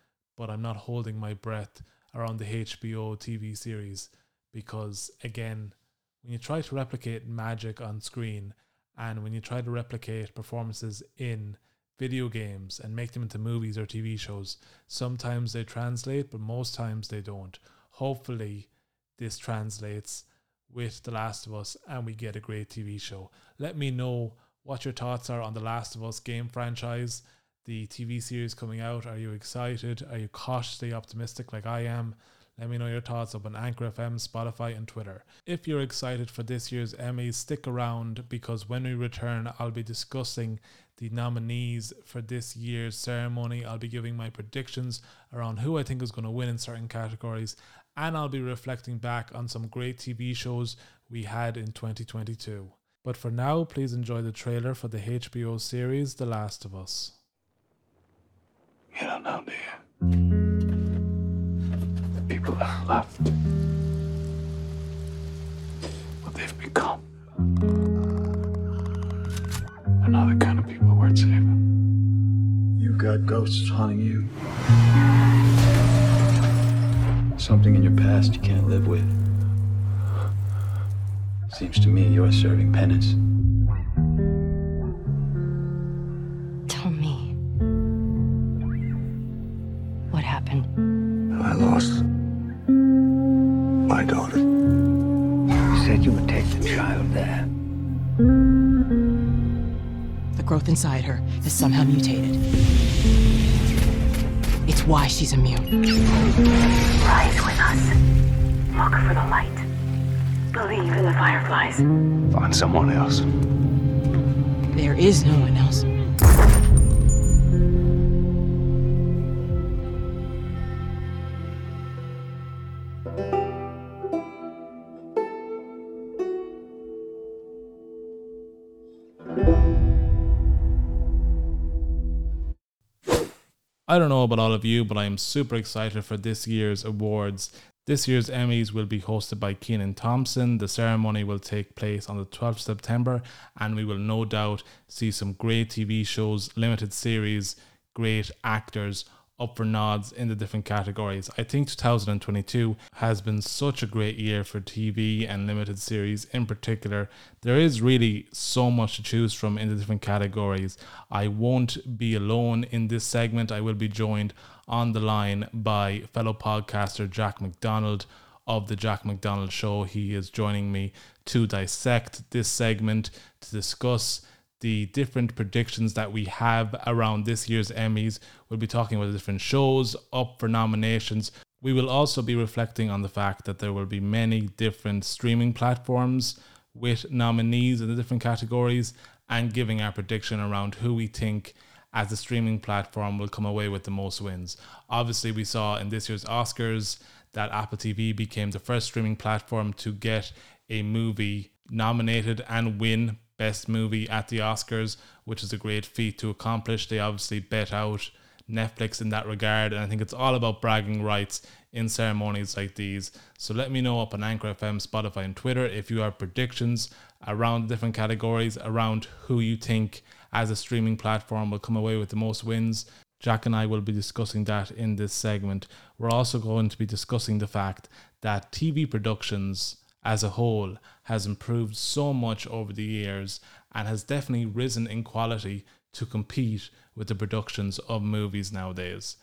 but I'm not holding my breath around the HBO TV series because again, when you try to replicate magic on screen and when you try to replicate performances in video games and make them into movies or TV shows, sometimes they translate, but most times they don't. Hopefully, this translates with The Last of Us and we get a great TV show. Let me know what your thoughts are on The Last of Us game franchise, the TV series coming out. Are you excited? Are you cautiously optimistic like I am? Let me know your thoughts up on Anchor FM, Spotify, and Twitter. If you're excited for this year's Emmys, stick around because when we return, I'll be discussing the nominees for this year's ceremony. I'll be giving my predictions around who I think is going to win in certain categories, and I'll be reflecting back on some great TV shows we had in 2022. But for now, please enjoy the trailer for the HBO series The Last of Us. You don't know, do you? The people that are left. What they've become. They're not the kind of people worth saving. You've got ghosts haunting you. Something in your past you can't live with. Seems to me you're serving penance. Happened? I lost my daughter. You said you would take the child there. The growth inside her has somehow mutated. It's why she's immune. Rise with us. Look for the light. Believe in the fireflies. Find someone else. There is no one else. I don't know about all of you, but I am super excited for this year's awards. This year's Emmys will be hosted by Kenan Thompson. The ceremony will take place on the 12th September, and we will no doubt see some great TV shows, limited series, great actors up for nods in the different categories. I think 2022 has been such a great year for TV and limited series in particular. There is really so much to choose from in the different categories. I won't be alone in this segment. I will be joined on the line by fellow podcaster Jack McDonald of the Jack McDonald Show. He is joining me to dissect this segment to discuss the different predictions that we have around this year's Emmys. We'll be talking about the different shows up for nominations. We will also be reflecting on the fact that there will be many different streaming platforms with nominees in the different categories and giving our prediction around who we think as a streaming platform will come away with the most wins. Obviously, we saw in this year's Oscars that Apple TV became the first streaming platform to get a movie nominated and win Best Movie at the Oscars, which is a great feat to accomplish. They obviously bet out Netflix in that regard, and I think it's all about bragging rights in ceremonies like these. So let me know up on Anchor FM, Spotify, and Twitter if you have predictions around different categories, around who you think as a streaming platform will come away with the most wins. Jack and I will be discussing that in this segment. We're also going to be discussing the fact that TV productions as a whole has improved so much over the years and has definitely risen in quality to compete with the productions of movies nowadays.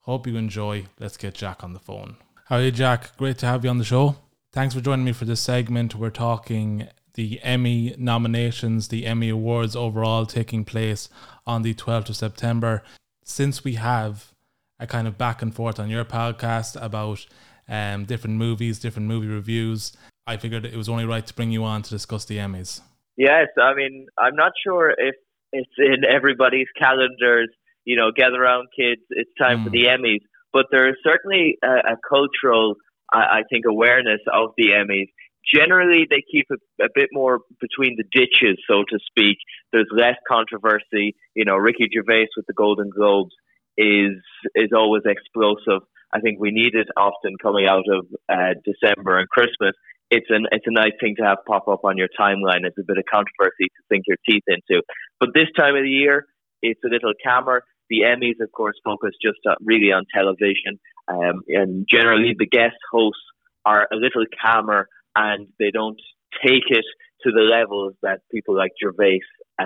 Hope you enjoy. Let's get Jack on the phone. How are you, Jack? Great to have you on the show. Thanks for joining me for this segment. We're talking the Emmy nominations, the Emmy Awards overall taking place on the 12th of September. Since we have a kind of back and forth on your podcast about um, different movies, different movie reviews, I figured it was only right to bring you on to discuss the Emmys. Yes, I mean, I'm not sure if it's in everybody's calendars, you know, gather around kids, it's time mm. for the Emmys, but there is certainly a, a cultural, I, I, think, awareness of the Emmys. Generally, they keep a, a bit more between the ditches, so to speak. There's less controversy. You know, Ricky Gervais with the Golden Globes is is always explosive. I think we need it often coming out of uh, December and Christmas it's an it's a nice thing to have pop up on your timeline. It's a bit of controversy to sink your teeth into. But this time of the year, it's a little calmer. The Emmys, of course, focus just really on television, um, and generally the guest hosts are a little calmer and they don't take it to the levels that people like Gervais uh,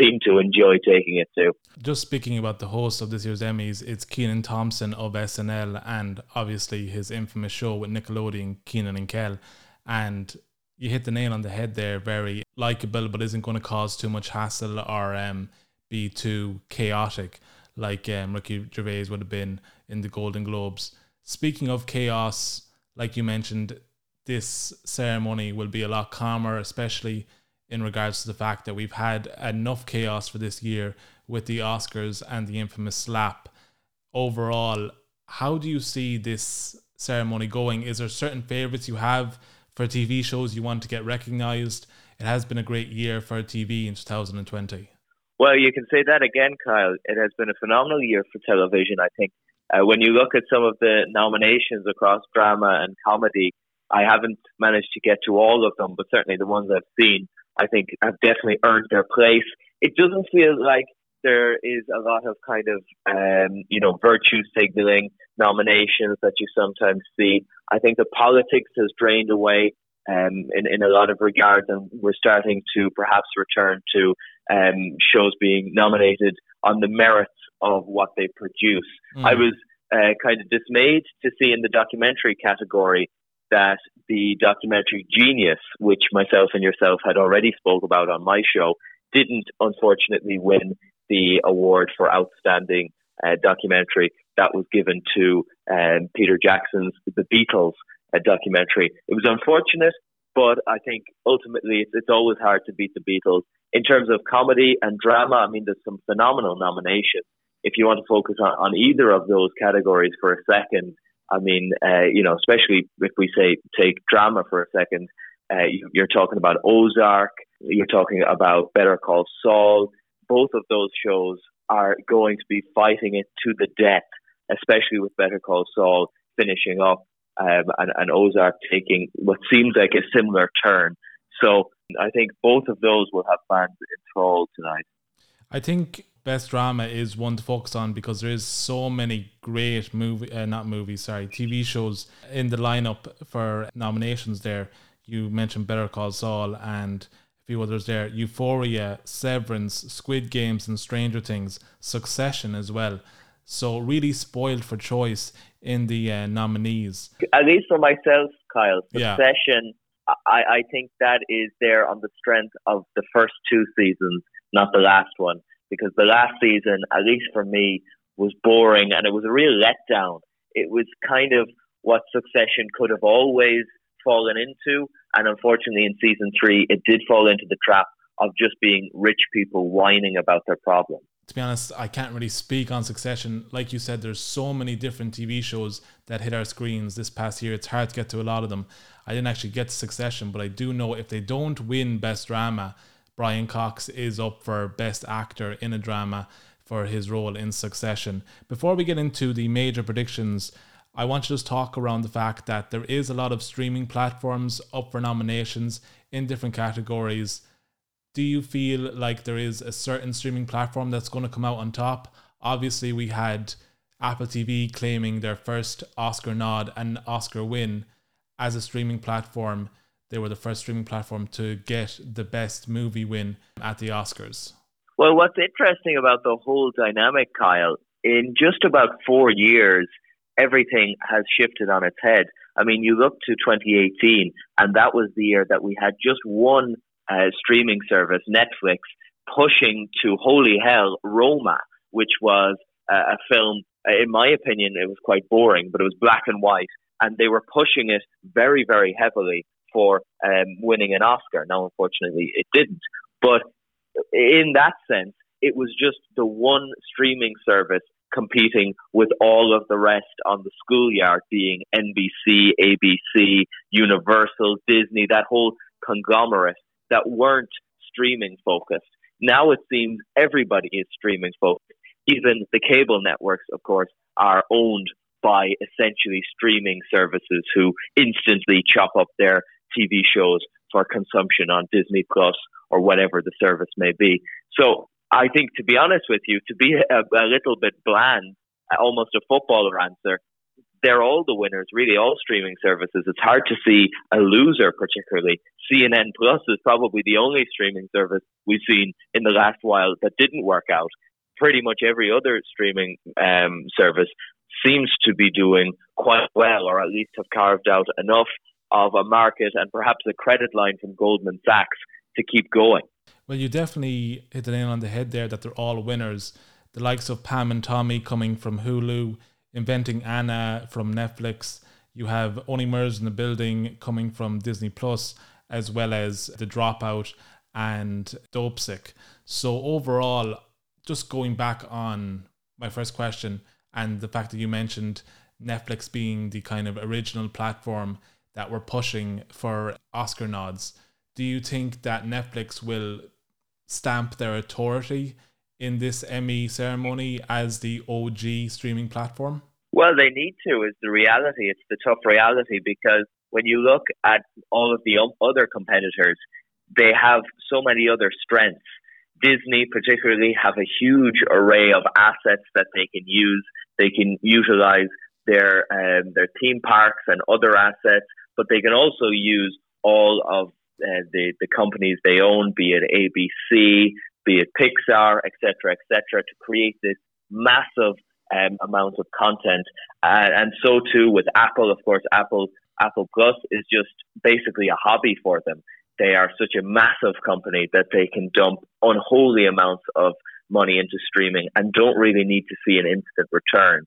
seem to enjoy taking it to. Just speaking about the host of this year's Emmys, it's Kenan Thompson of SNL and obviously his infamous show with Nickelodeon, Kenan and Kel and you hit the nail on the head there. Very likable, but isn't going to cause too much hassle or um, be too chaotic like um, Ricky Gervais would have been in the Golden Globes. Speaking of chaos, like you mentioned, this ceremony will be a lot calmer, especially in regards to the fact that we've had enough chaos for this year with the Oscars and the infamous slap. Overall, how do you see this ceremony going? Is there certain favorites you have for TV shows you want to get recognized. It has been a great year for TV in 2020. Well, you can say that again, Kyle. It has been a phenomenal year for television, I think. Uh, when you look at some of the nominations across drama and comedy, I haven't managed to get to all of them, but certainly the ones I've seen, I think have definitely earned their place. It doesn't feel like there is a lot of kind of um, you know virtue signaling nominations that you sometimes see. I think the politics has drained away um, in in a lot of regards, and we're starting to perhaps return to um, shows being nominated on the merits of what they produce. Mm. I was uh, kind of dismayed to see in the documentary category that the documentary jeen-yuhs, which myself and yourself had already spoke about on my show, didn't unfortunately win the award for outstanding uh, documentary that was given to um, Peter Jackson's The Beatles uh, documentary. It was unfortunate, but I think ultimately it's, it's always hard to beat the Beatles. In terms of comedy and drama, I mean, there's some phenomenal nominations. If you want to focus on, on either of those categories for a second, I mean, uh, you know, especially if we say take drama for a second, uh, you're talking about Ozark, you're talking about Better Call Saul. Both of those shows are going to be fighting it to the death, especially with Better Call Saul finishing up um, and, and Ozark taking what seems like a similar turn. So I think both of those will have fans enthralled tonight. I think best drama is one to focus on because there is so many great movie, uh, not movies, sorry, TV shows in the lineup for nominations. There, you mentioned Better Call Saul and few others there. Euphoria, Severance, Squid Games, and Stranger Things. Succession as well. So really spoiled for choice in the uh, nominees. At least for myself, Kyle, Yeah. Succession. I, I think that is there on the strength of the first two seasons, not the last one. Because the last season, at least for me, was boring and it was a real letdown. It was kind of what Succession could have always fallen into. And unfortunately, in season three, it did fall into the trap of just being rich people whining about their problems. To be honest, I can't really speak on Succession. Like you said, there's so many different TV shows that hit our screens this past year. It's hard to get to a lot of them. I didn't actually get to Succession, but I do know if they don't win Best Drama, Brian Cox is up for Best Actor in a Drama for his role in Succession. Before we get into the major predictions, I want to just talk around the fact that there is a lot of streaming platforms up for nominations in different categories. Do you feel like there is a certain streaming platform that's going to come out on top? Obviously, we had Apple TV claiming their first Oscar nod and Oscar win as a streaming platform. They were the first streaming platform to get the best movie win at the Oscars. Well, what's interesting about the whole dynamic, Kyle, in just about four years, everything has shifted on its head. I mean, you look to 2018, and that was the year that we had just one uh, streaming service, Netflix, pushing to holy hell Roma, which was uh, a film, in my opinion, it was quite boring, but it was black and white, and they were pushing it very, very heavily for um, winning an Oscar. Now, unfortunately, it didn't. But in that sense, it was just the one streaming service competing with all of the rest on the schoolyard, being NBC, ABC, Universal, Disney, that whole conglomerate that weren't streaming focused. Now it seems everybody is streaming focused. Even the cable networks, of course, are owned by essentially streaming services who instantly chop up their TV shows for consumption on Disney Plus or whatever the service may be. So I think, to be honest with you, to be a, a little bit bland, almost a footballer answer, they're all the winners, really, all streaming services. It's hard to see a loser, particularly. CNN Plus is probably the only streaming service we've seen in the last while that didn't work out. Pretty much every other streaming um, service seems to be doing quite well, or at least have carved out enough of a market and perhaps a credit line from Goldman Sachs to keep going. Well, you definitely hit the nail on the head there that they're all winners. The likes of Pam and Tommy coming from Hulu, Inventing Anna from Netflix. You have Only Murders in the Building coming from Disney Plus, as well as The Dropout and Dopesick. So overall, just going back on my first question and the fact that you mentioned Netflix being the kind of original platform that we're pushing for Oscar nods, do you think that Netflix will stamp their authority in this Emmy ceremony as the OG streaming platform? Well, they need to, is the reality. It's the tough reality because when you look at all of the other competitors, they have so many other strengths. Disney, particularly, have a huge array of assets that they can use. They can utilize their um, their theme parks and other assets, but they can also use all of the the companies they own, be it ABC, be it Pixar, etc., etc., to create this massive um, amount of content. Uh, and so too with Apple, of course, Apple Apple Plus is just basically a hobby for them. They are such a massive company that they can dump unholy amounts of money into streaming and don't really need to see an instant return.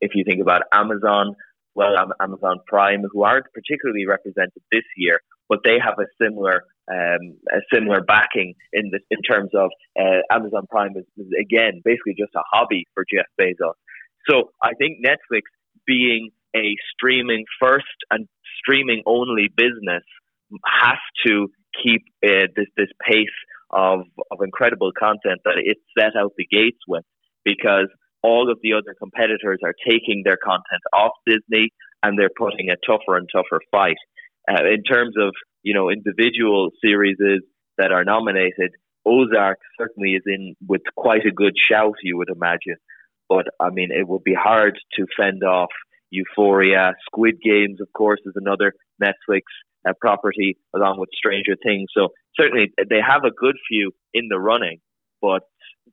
If you think about Amazon, well, Amazon Prime, who aren't particularly represented this year, but they have a similar um, a similar backing in this in terms of uh, Amazon Prime is, is again basically just a hobby for Jeff Bezos. So I think Netflix being a streaming first and streaming only business has to keep uh, this this pace of of incredible content that it set out the gates with because all of the other competitors are taking their content off Disney and they're putting a tougher and tougher fight. Uh, in terms of you know individual series that are nominated, Ozark certainly is in with quite a good shout, you would imagine. But I mean, it would be hard to fend off Euphoria. Squid Games, of course, is another Netflix uh, property, along with Stranger Things. So certainly they have a good few in the running, but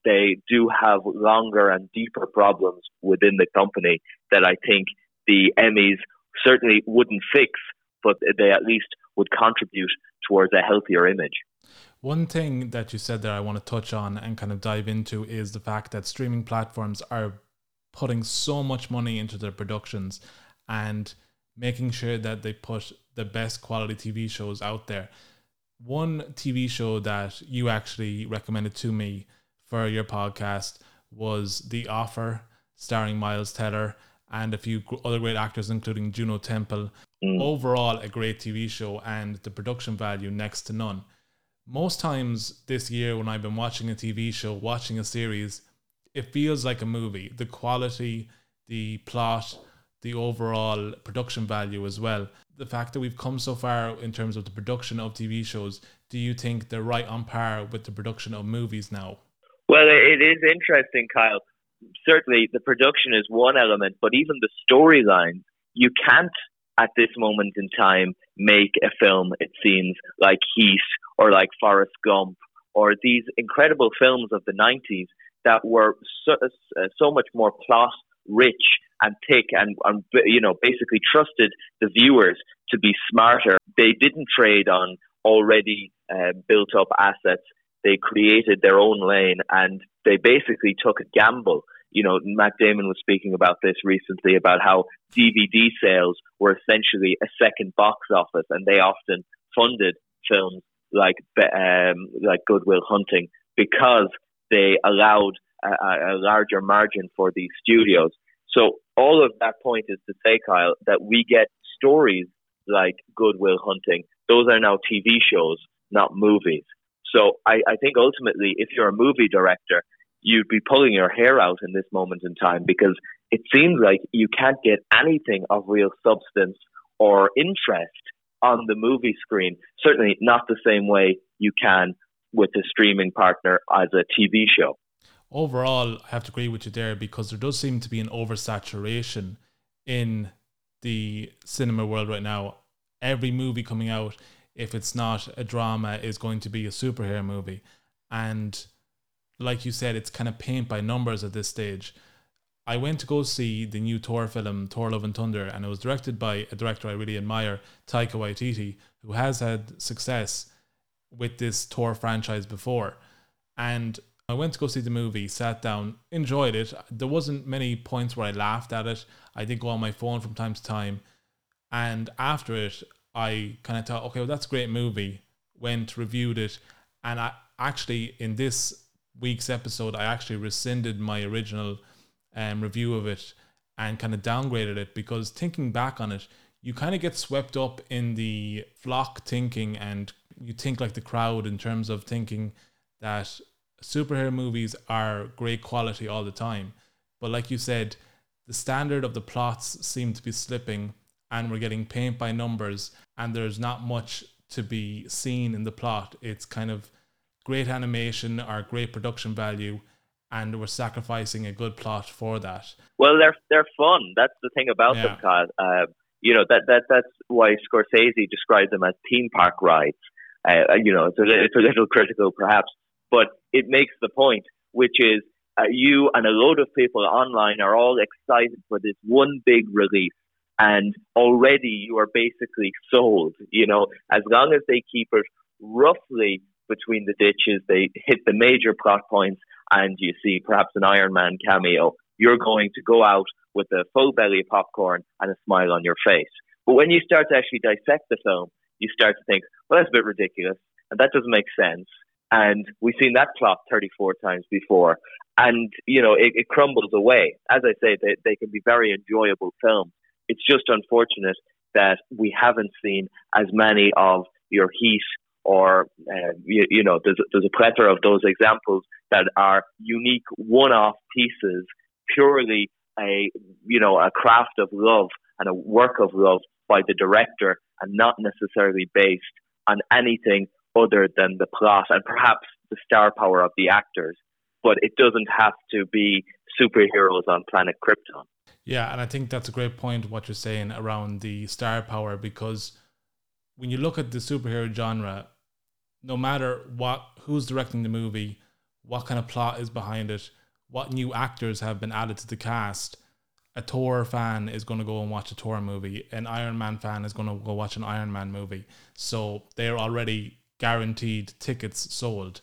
they do have longer and deeper problems within the company that I think the Emmys certainly wouldn't fix, but they at least would contribute towards a healthier image. One thing that you said there I want to touch on and kind of dive into is the fact that streaming platforms are putting so much money into their productions and making sure that they put the best quality TV shows out there. One TV show that you actually recommended to me for your podcast was The Offer, starring Miles Teller and a few other great actors, including Juno Temple. Mm. Overall, a great TV show and the production value next to none. Most times this year, when I've been watching a TV show, watching a series, it feels like a movie. The quality, the plot, the overall production value as well. The fact that we've come so far in terms of the production of TV shows, do you think they're right on par with the production of movies now? Well, it is interesting, Kyle. Certainly, the production is one element, but even the storyline, you can't at this moment in time make a film, it seems, like Heat or like Forrest Gump or these incredible films of the 90s that were so, uh, so much more plot rich and thick and, and, you know, basically trusted the viewers to be smarter. They didn't trade on already uh, built up assets. They created their own lane and they basically took a gamble. You know, Matt Damon was speaking about this recently about how DVD sales were essentially a second box office and they often funded films like um, like Good Will Hunting because they allowed a, a larger margin for these studios. So all of that point is to say, Kyle, that we get stories like Good Will Hunting. Those are now TV shows, not movies. So I, I think ultimately, if you're a movie director, you'd be pulling your hair out in this moment in time because it seems like you can't get anything of real substance or interest on the movie screen. Certainly not the same way you can with a streaming partner as a TV show. Overall, I have to agree with you there because there does seem to be an oversaturation in the cinema world right now. Every movie coming out, if it's not a drama, is going to be a superhero movie. And like you said, it's kind of paint by numbers at this stage. I went to go see the new Thor film, Thor Love and Thunder, and it was directed by a director I really admire, Taika Waititi, who has had success with this Thor franchise before. And I went to go see the movie, sat down, enjoyed it. There wasn't many points where I laughed at it. I did go on my phone from time to time. And after it, I kind of thought, okay, well, that's a great movie. Went, reviewed it. And I actually, in this week's episode, I actually rescinded my original um, review of it and kind of downgraded it because thinking back on it, you kind of get swept up in the flock thinking and you think like the crowd in terms of thinking that superhero movies are great quality all the time. But like you said, the standard of the plots seem to be slipping and we're getting paint by numbers and there's not much to be seen in the plot. It's kind of great animation or great production value and we're sacrificing a good plot for that. Well, they're they're fun. That's the thing about yeah. them, Kyle. Uh, you know that that that's why Scorsese described them as theme park rides. Uh, you know, it's a, it's a little critical perhaps, but it makes the point, which is uh, you and a load of people online are all excited for this one big release. And already you are basically sold, you know, as long as they keep it roughly between the ditches, they hit the major plot points, and you see perhaps an Iron Man cameo, you're going to go out with a full belly of popcorn and a smile on your face. But when you start to actually dissect the film, you start to think, well, that's a bit ridiculous, and that doesn't make sense. And we've seen that plot 34 times before. And, you know, it, it crumbles away. As I say, they, they can be very enjoyable films. It's just unfortunate that we haven't seen as many of your Heat or, uh, you, you, know, there's, there's a plethora of those examples that are unique one-off pieces, purely a, you know, a craft of love and a work of love by the director and not necessarily based on anything other than the plot and perhaps the star power of the actors. But it doesn't have to be superheroes on planet Krypton. Yeah, and I think that's a great point what you're saying around the star power because when you look at the superhero genre, no matter what who's directing the movie, what kind of plot is behind it, what new actors have been added to the cast, a Thor fan is going to go and watch a Thor movie. An Iron Man fan is going to go watch an Iron Man movie. So they're already guaranteed tickets sold.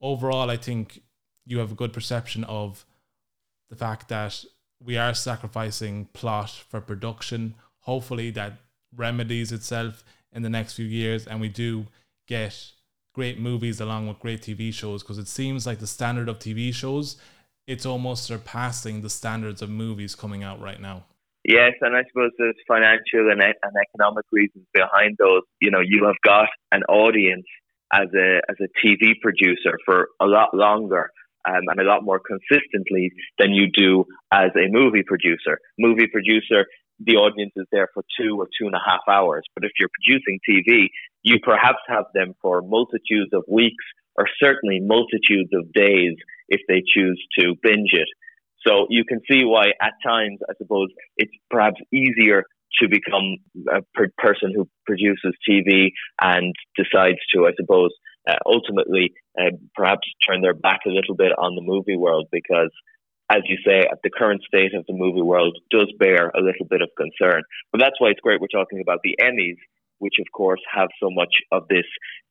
Overall, I think you have a good perception of the fact that we are sacrificing plot for production. Hopefully, that remedies itself in the next few years, and we do get great movies along with great TV shows because it seems like the standard of TV shows it's almost surpassing the standards of movies coming out right now. Yes, and I suppose there's financial and, and economic reasons behind those. You know, you have got an audience as a as a TV producer for a lot longer um, and a lot more consistently than you do as a movie producer. Movie producer, the audience is there for two or two and a half hours. But if you're producing TV, you perhaps have them for multitudes of weeks or certainly multitudes of days if they choose to binge it. So you can see why at times, I suppose, it's perhaps easier to become a per- person who produces TV and decides to, I suppose, uh, ultimately uh, perhaps turn their back a little bit on the movie world because, as you say, the current state of the movie world does bear a little bit of concern. But that's why it's great we're talking about the Emmys, which of course have so much of this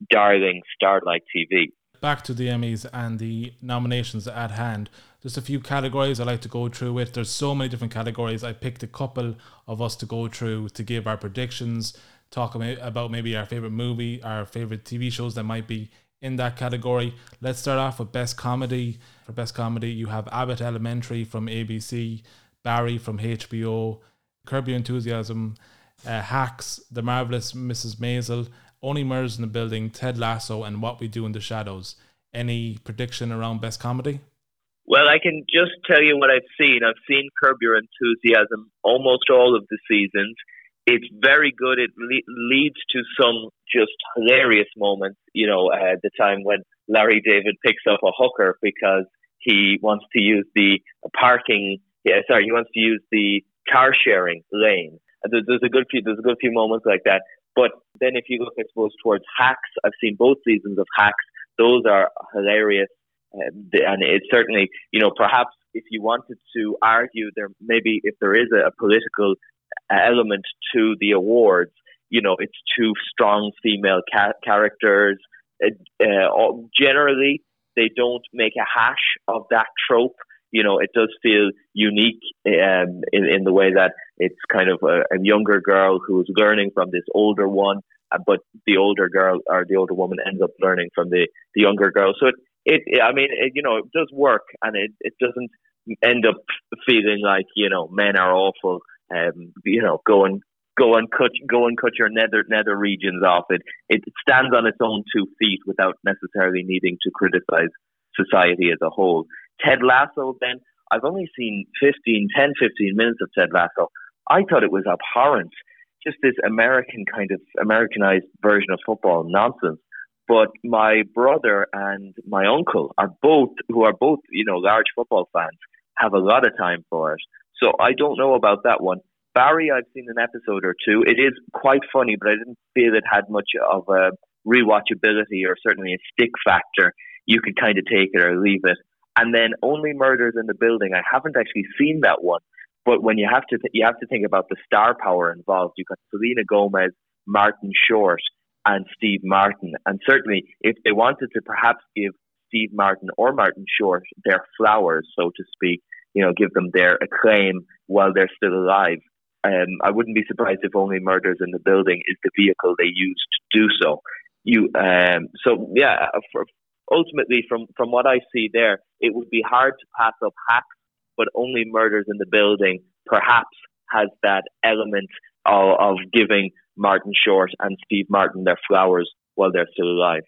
darling starlight TV back to the Emmys and the nominations at hand. There's a few categories I like to go through with. There's so many different categories. I picked a couple of us to go through to give our predictions, talk about maybe our favorite movie, our favorite TV shows that might be in that category. Let's start off with best comedy. For best comedy, you have Abbott Elementary from ABC, Barry from HBO, Curb Your Enthusiasm, uh, Hacks, The Marvelous Mrs. Maisel, only Murders in the Building, Ted Lasso, and What We Do in the Shadows. Any prediction around best comedy? Well, I can just tell you what I've seen. I've seen Curb Your Enthusiasm almost all of the seasons. It's very good. It le- leads to some just hilarious moments. You know, uh, the time when Larry David picks up a hooker because he wants to use the parking. Yeah, sorry, he wants to use the car sharing lane. There's, a good few. There's a good few moments like that. But then if you look, I suppose, towards Hacks, I've seen both seasons of Hacks. Those are hilarious. Um, and it's certainly, you know, perhaps if you wanted to argue there, maybe if there is a, a political element to the awards, you know, it's two strong female ca- characters. Uh, generally, they don't make a hash of that trope you know, it does feel unique um, in, in the way that it's kind of a, a younger girl who's learning from this older one, uh, but the older girl or the older woman ends up learning from the, the younger girl. So it, it, I mean, it, you know, it does work and it, it doesn't end up feeling like, you know, men are awful, um, you know, go and, go and cut, go and cut your nether, nether regions off. It, it stands on its own two feet without necessarily needing to criticize society as a whole. Ted Lasso, then, I've only seen 15, 10, 15 minutes of Ted Lasso. I thought it was abhorrent. Just this American kind of Americanized version of football nonsense. But my brother and my uncle are both, who are both, you know, large football fans, have a lot of time for it. So I don't know about that one. Barry, I've seen an episode or two. It is quite funny, but I didn't feel it had much of a rewatchability or certainly a stick factor. You could kind of take it or leave it. And then only murders in the building. I haven't actually seen that one, but when you have to th- you have to think about the star power involved. You've got Selena Gomez, Martin Short, and Steve Martin. And certainly, if they wanted to perhaps give Steve Martin or Martin Short their flowers, so to speak, you know, give them their acclaim while they're still alive. Um, I wouldn't be surprised if only Murders in the Building is the vehicle they used to do so. You um, so yeah. For, ultimately, from from what I see there, it would be hard to pass up hacks, but only murders in the building perhaps has that element of, of giving Martin Short and Steve Martin their flowers while they're still alive.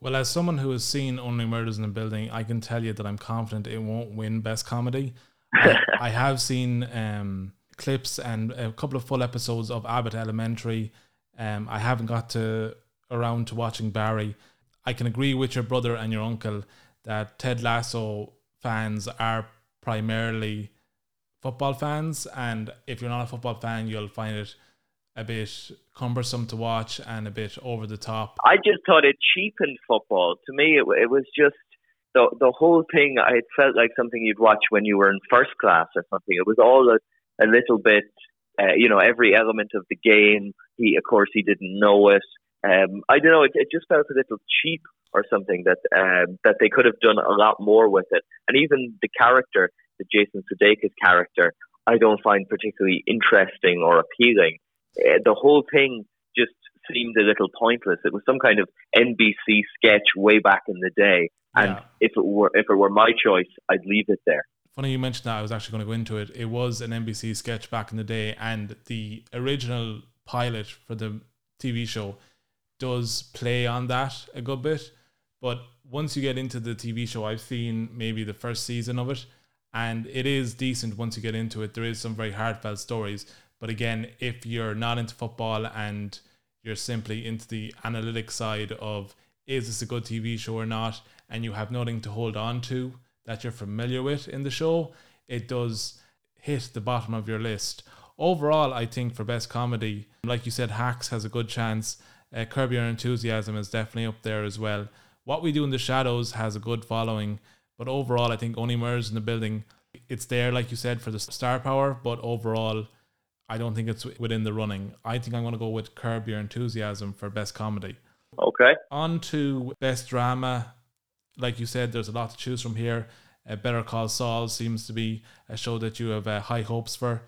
Well, as someone who has seen Only Murders in the Building, I can tell you that I'm confident it won't win Best Comedy. I, I, have seen um, clips and a couple of full episodes of Abbott Elementary. Um, I haven't got to around to watching Barry. I can agree with your brother and your uncle that Ted Lasso fans are primarily football fans, and if you're not a football fan, you'll find it a bit cumbersome to watch and a bit over the top. I just thought it cheapened football. To me, it, it was just the the whole thing. It felt like something you'd watch when you were in first class or something. It was all a, a little bit, uh, you know, every element of the game. He, of course, he didn't know it. Um, I don't know. It, it just felt a little cheap or something that um, that they could have done a lot more with it. And even the character, the Jason Sudeikis character, I don't find particularly interesting or appealing. Uh, the whole thing just seemed a little pointless. It was some kind of NBC sketch way back in the day, and yeah. if it were if it were my choice, I'd leave it there. Funny you mentioned that. I was actually going to go into it. It was an NBC sketch back in the day, and the original pilot for the TV show does play on that a good bit. But once you get into the TV show, I've seen maybe the first season of it, and it is decent once you get into it. There is some very heartfelt stories, but again, if you're not into football and you're simply into the analytic side of is this a good TV show or not, and you have nothing to hold on to that you're familiar with in the show, it does hit the bottom of your list. Overall, I think for best comedy, like you said, Hacks has a good chance. Uh, Curb Your Enthusiasm is definitely up there as well. What We Do in the Shadows has a good following, but overall, I think Only Murders in the Building, it's there, like you said, for the star power, but overall, I don't think it's within the running. I think I'm going to go with Curb Your Enthusiasm for best comedy. Okay. On to best drama. Like you said, there's a lot to choose from here. Uh, Better Call Saul seems to be a show that you have uh, high hopes for.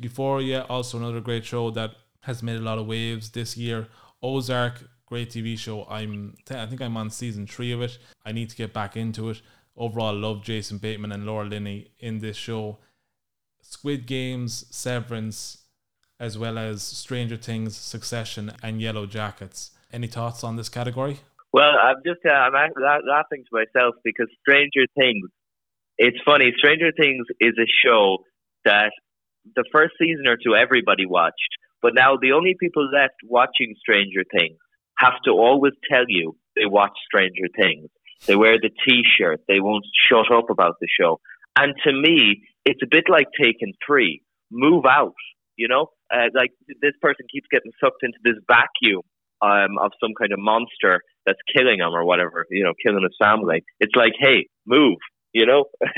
Euphoria, also another great show that has made a lot of waves this year. Ozark, great TV show. I'm I think I'm on season three of it. I need to get back into it. Overall, love Jason Bateman and Laura Linney in this show. Squid Games, Severance, as well as Stranger Things, Succession, and Yellow Jackets. Any thoughts on this category? Well, I'm just uh, I'm laughing to myself because Stranger Things. It's funny. Stranger Things is a show that the first season or two everybody watched, but now the only people left watching Stranger Things have to always tell you they watch Stranger Things. They wear the T-shirt. They won't shut up about the show. And to me, it's a bit like Taken Three. Move out. You know, uh, like this person keeps getting sucked into this vacuum um, of some kind of monster that's killing him or whatever, you know, killing his family. It's like, hey, move, you know,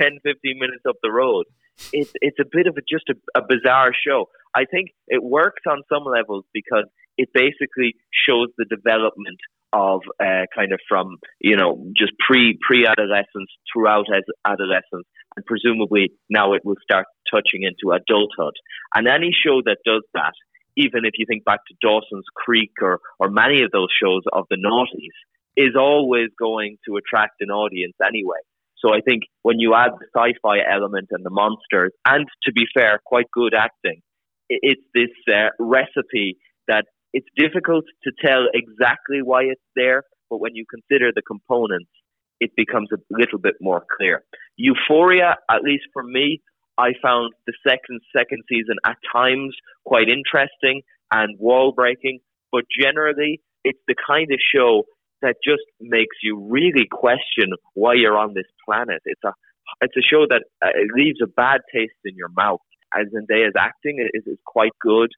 10, 15 minutes up the road. It's it's a bit of a, just a, a bizarre show. I think it works on some levels because it basically shows the development of uh, kind of from you know just pre pre adolescence throughout as adolescence and presumably now it will start touching into adulthood. And any show that does that, even if you think back to Dawson's Creek or, or many of those shows of the noughties, is always going to attract an audience anyway. So I think when you add the sci-fi element and the monsters, and to be fair, quite good acting, it's this uh, recipe that it's difficult to tell exactly why it's there, but when you consider the components, it becomes a little bit more clear. Euphoria, at least for me, I found the second second season at times quite interesting and wall breaking, but generally it's the kind of show that just makes you really question why you're on this planet. It's a it's a show that uh, leaves a bad taste in your mouth. As Zendaya's acting is, is quite good,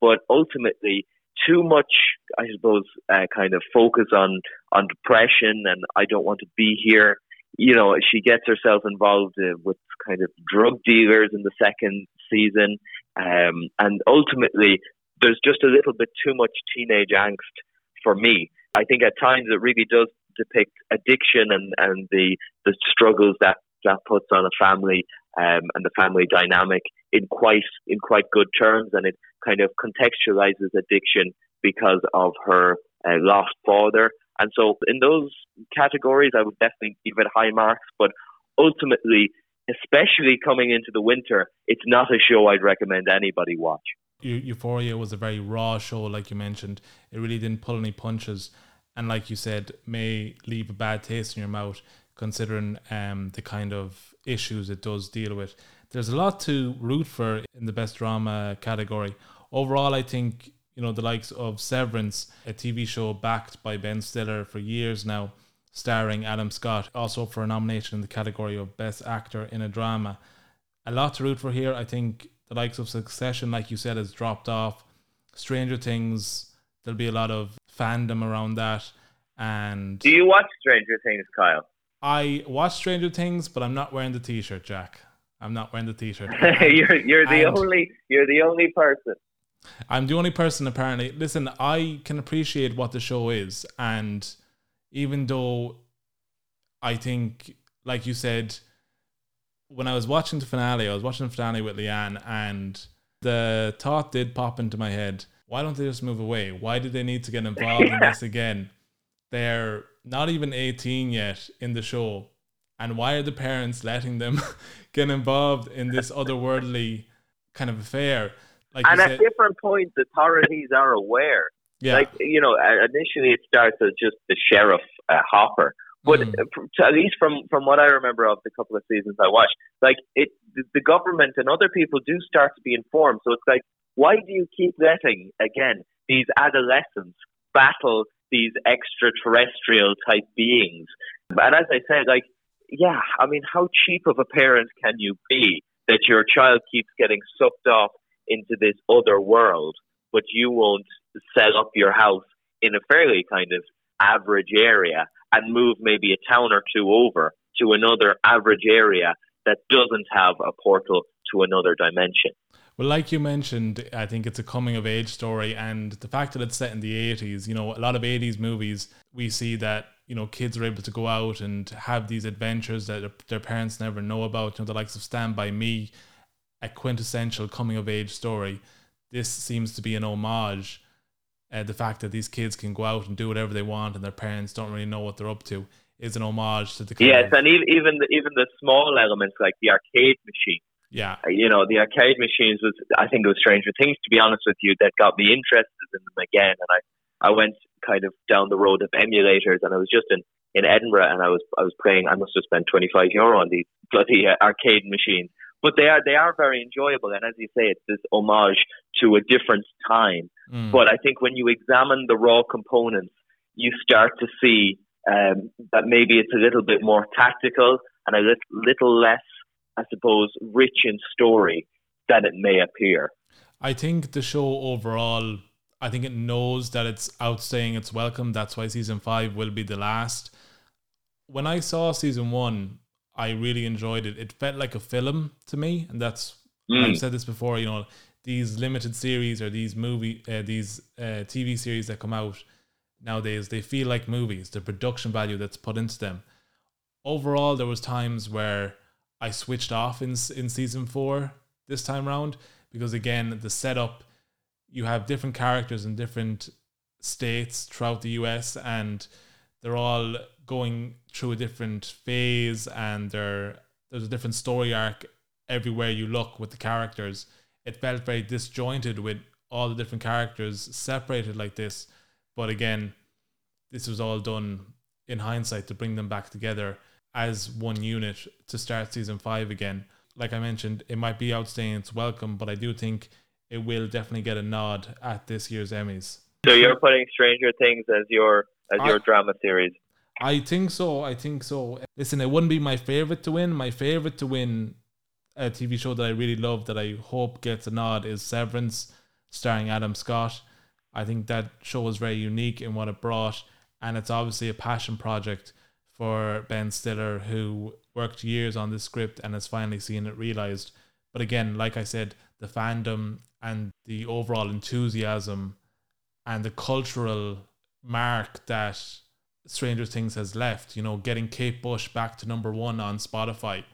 but ultimately too much, I suppose, uh, kind of focus on on depression and I don't want to be here. You know, she gets herself involved uh, with kind of drug dealers in the second season, um, and ultimately, there's just a little bit too much teenage angst for me. I think at times it really does depict addiction and, and the the struggles that that puts on a family um, and the family dynamic in quite in quite good terms, and it kind of contextualizes addiction because of her uh, lost father. And so, in those categories, I would definitely give it high marks. But ultimately, especially coming into the winter, it's not a show I'd recommend anybody watch. Euphoria was a very raw show, like you mentioned. It really didn't pull any punches, and like you said, may leave a bad taste in your mouth, considering um, the kind of issues it does deal with. There's a lot to root for in the best drama category. Overall, I think you know the likes of Severance, a TV show backed by Ben Stiller for years now, starring Adam Scott, also for a nomination in the category of Best Actor in a Drama. A lot to root for here. I think the likes of Succession, like you said, has dropped off. Stranger Things, there'll be a lot of fandom around that. And do you watch Stranger Things, Kyle? I watch Stranger Things, but I'm not wearing the T-shirt, Jack. I'm not wearing the T-shirt. you're you're the and only you're the only person. I'm the only person apparently. Listen, I can appreciate what the show is, and even though I think, like you said, when I was watching the finale, I was watching the finale with Leanne, and the thought did pop into my head: Why don't they just move away? Why do they need to get involved yeah. in this again? They're not even 18 yet in the show, and why are the parents letting them get involved in this otherworldly kind of affair? Like and at said, different points, authorities are aware. Yeah. Like you know, initially it starts as just the sheriff uh, Hopper, but mm. at least from from what I remember of the couple of seasons I watched, like it, the government and other people do start to be informed. So it's like, why do you keep letting again these adolescents battle these extraterrestrial type beings? And as I said, like, yeah, I mean, how cheap of a parent can you be that your child keeps getting sucked off into this other world, but you won't set up your house in a fairly kind of average area and move maybe a town or two over to another average area that doesn't have a portal to another dimension. Well, like you mentioned, I think it's a coming of age story, and the fact that it's set in the 80s, you know, a lot of 80s movies, we see that, you know, kids are able to go out and have these adventures that their parents never know about, you know, the likes of Stand By Me, a quintessential coming of age story. This seems to be an homage uh, the fact that these kids can go out and do whatever they want and their parents don't really know what they're up to is an homage to the yes, of, and even the, even the small elements like the arcade machine. Yeah, uh, you know the arcade machines was I think it was Stranger Things to be honest with you that got me interested in them again, and I I went kind of down the road of emulators, and I was just in in Edinburgh, and I was I was playing. I must have spent twenty five euro on these bloody uh, arcade machines, but they are they are very enjoyable. And as you say, it's this homage to a different time. Mm. But I think when you examine the raw components, you start to see um, that maybe it's a little bit more tactical and a little, little less, I suppose, rich in story than it may appear. I think the show overall, I think it knows that it's outstaying its welcome. That's why season five will be the last. When I saw season one, I really enjoyed it. It felt like a film to me, and that's mm. I've said this before. You know, these limited series or these movie, uh, these uh, TV series that come out nowadays, they feel like movies. The production value that's put into them. Overall, there was times where I switched off in in season four this time round because again, the setup. You have different characters in different states throughout the US, and they're all going through a different phase and there there's a different story arc everywhere you look with the characters. It felt very disjointed with all the different characters separated like this. But again, this was all done in hindsight to bring them back together as one unit to start season five again. Like I mentioned, it might be outstaying its welcome, but I do think it will definitely get a nod at this year's Emmys. So you're putting Stranger Things as your as your I, drama series. I think so. I think so. Listen, it wouldn't be my favorite to win. My favorite to win a TV show that I really love that I hope gets a nod is Severance, starring Adam Scott. I think that show was very unique in what it brought, and it's obviously a passion project for Ben Stiller, who worked years on this script and has finally seen it realized. But again, like I said, the fandom and the overall enthusiasm and the cultural mark that Stranger Things has left. You know, getting Kate Bush back to number one on Spotify,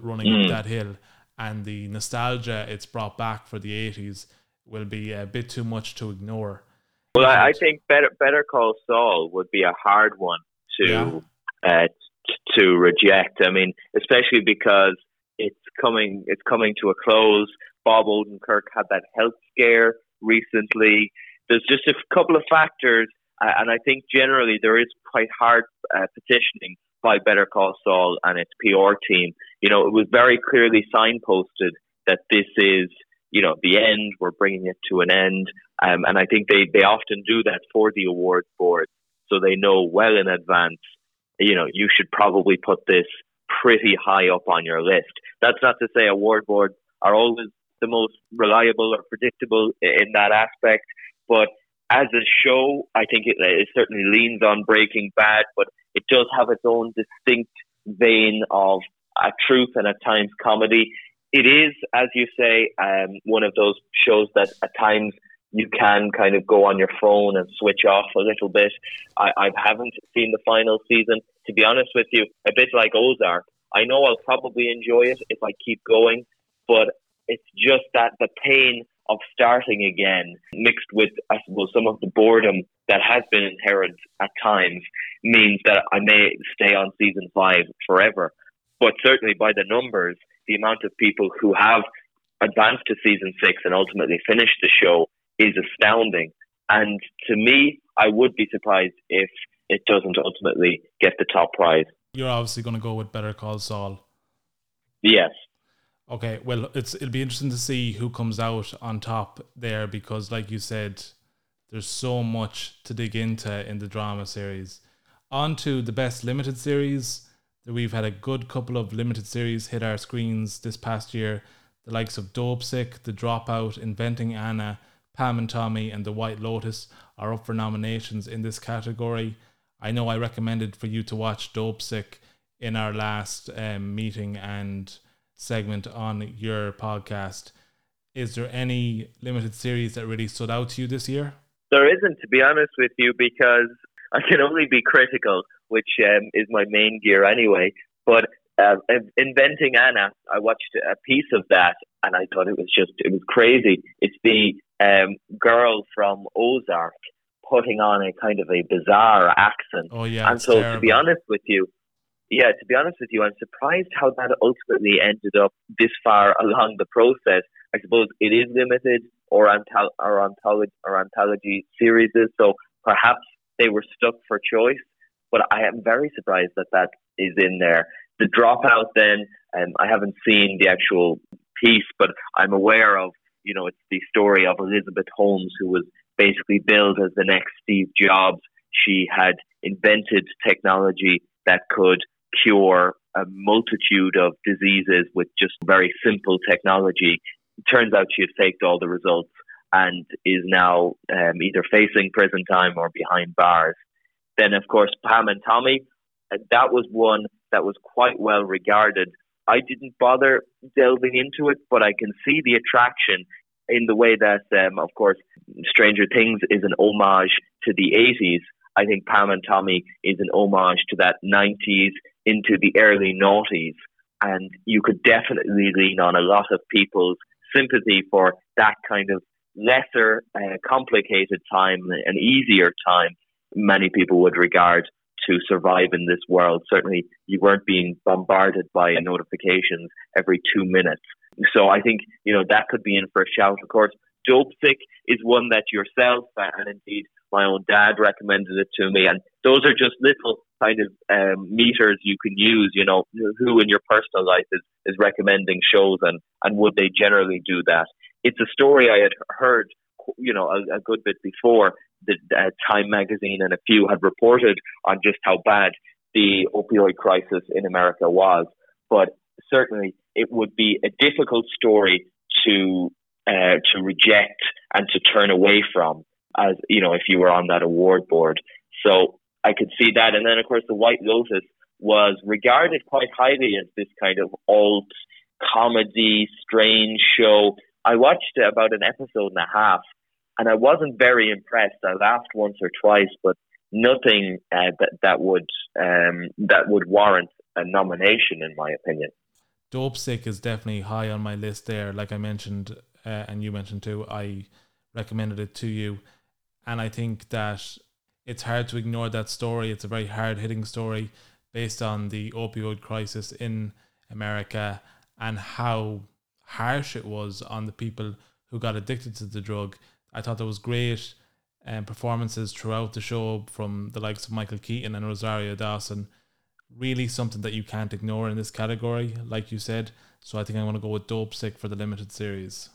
running mm. up that hill, and the nostalgia it's brought back for the 80s will be a bit too much to ignore. Well, I, I think Better Better Call Saul would be a hard one to Yeah. Uh, to reject. I mean, especially because it's coming it's coming to a close. Bob Odenkirk had that health scare recently. There's just a couple of factors, uh, and I think generally there is quite hard uh, petitioning by Better Call Saul and its PR team. You know, it was very clearly signposted that this is you know the end. We're bringing it to an end, um, and I think they they often do that for the awards board, so they know well in advance. You know, you should probably put this pretty high up on your list. That's not to say award boards are always the most reliable or predictable in that aspect, but as a show, I think it, it certainly leans on Breaking Bad, but it does have its own distinct vein of a truth and at times comedy. It is, as you say, um, one of those shows that at times you can kind of go on your phone and switch off a little bit. I, I haven't seen the final season. To be honest with you, a bit like Ozark, I know I'll probably enjoy it if I keep going, but it's just that the pain of starting again, mixed with, I suppose, some of the boredom that has been inherent at times, means that I may stay on season five forever. But certainly by the numbers, the amount of people who have advanced to season six and ultimately finished the show is astounding. And to me, I would be surprised if it doesn't ultimately get the top prize. You're obviously going to go with Better Call Saul. Yes. Okay, well, it's it'll be interesting to see who comes out on top there because, like you said, there's so much to dig into in the drama series. On to the best limited series. We've had a good couple of limited series hit our screens this past year. The likes of Dopesick, The Dropout, Inventing Anna, Pam and Tommy, and The White Lotus are up for nominations in this category. I know I recommended for you to watch Dopesick in our last um, meeting and segment on your podcast. Is there any limited series that really stood out to you this year? There isn't, to be honest with you, because I can only be critical, which um, is my main gear anyway. But uh, Inventing Anna, I watched a piece of that and I thought it was just, it was crazy. It's the um, girl from Ozark putting on a kind of a bizarre accent. Oh, yeah. and so, to be honest with you, yeah, to be honest with you, I'm surprised how that ultimately ended up this far along the process. I suppose it is limited or anthol- or anthology or anthology series, so perhaps they were stuck for choice. But I am very surprised that that is in there. The dropout, then, um, I haven't seen the actual piece, but I'm aware of. You know, it's the story of Elizabeth Holmes, who was basically billed as the next Steve Jobs. She had invented technology that could cure a multitude of diseases with just very simple technology. It turns out she had faked all the results and is now um, either facing prison time or behind bars. Then, of course, Pam and Tommy, that was one that was quite well regarded. I didn't bother delving into it, but I can see the attraction in the way that, um, of course, Stranger Things is an homage to the 80s. I think Pam and Tommy is an homage to that 90s into the early noughties. And you could definitely lean on a lot of people's sympathy for that kind of lesser, uh, complicated time, an easier time many people would regard to survive in this world. Certainly, you weren't being bombarded by notifications every two minutes. So I think, you know, that could be in for a shout. Of course, Dope Sick is one that yourself and indeed my own dad recommended it to me. And those are just little kind of um, meters you can use, you know, who in your personal life is, is recommending shows and, and would they generally do that? It's a story I had heard, you know, a, a good bit before. The uh, Time magazine and a few had reported on just how bad the opioid crisis in America was. But certainly it would be a difficult story to uh, to reject and to turn away from as you know if you were on that award board. So I could see that, and then of course the White Lotus was regarded quite highly as this kind of alt comedy, strange show. I watched about an episode and a half, and I wasn't very impressed. I laughed once or twice, but nothing uh, that that would um, that would warrant a nomination, in my opinion. Dopesick is definitely high on my list there. Like I mentioned, uh, and you mentioned too, I recommended it to you. And I think that it's hard to ignore that story. It's a very hard hitting story based on the opioid crisis in America and how harsh it was on the people who got addicted to the drug. I thought there was great um, performances throughout the show from the likes of Michael Keaton and Rosario Dawson. Really something that you can't ignore in this category, like you said. So I think I'm going to go with Dopesick for the limited series.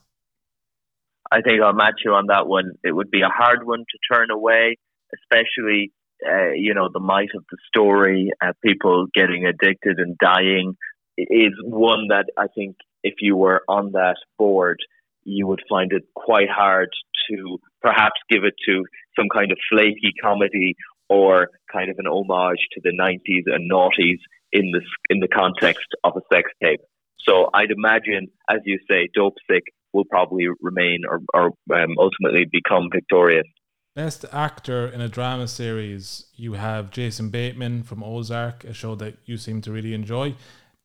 I think I'll match you on that one. It would be a hard one to turn away, especially uh, you know the might of the story, uh, people getting addicted and dying, is one that I think if you were on that board, you would find it quite hard to perhaps give it to some kind of flaky comedy or kind of an homage to the 90s and noughties in the in the context of a sex tape. So I'd imagine, as you say, Dopesick will probably remain or, or um, ultimately become victorious. Best actor in a drama series, you have Jason Bateman from Ozark, a show that you seem to really enjoy.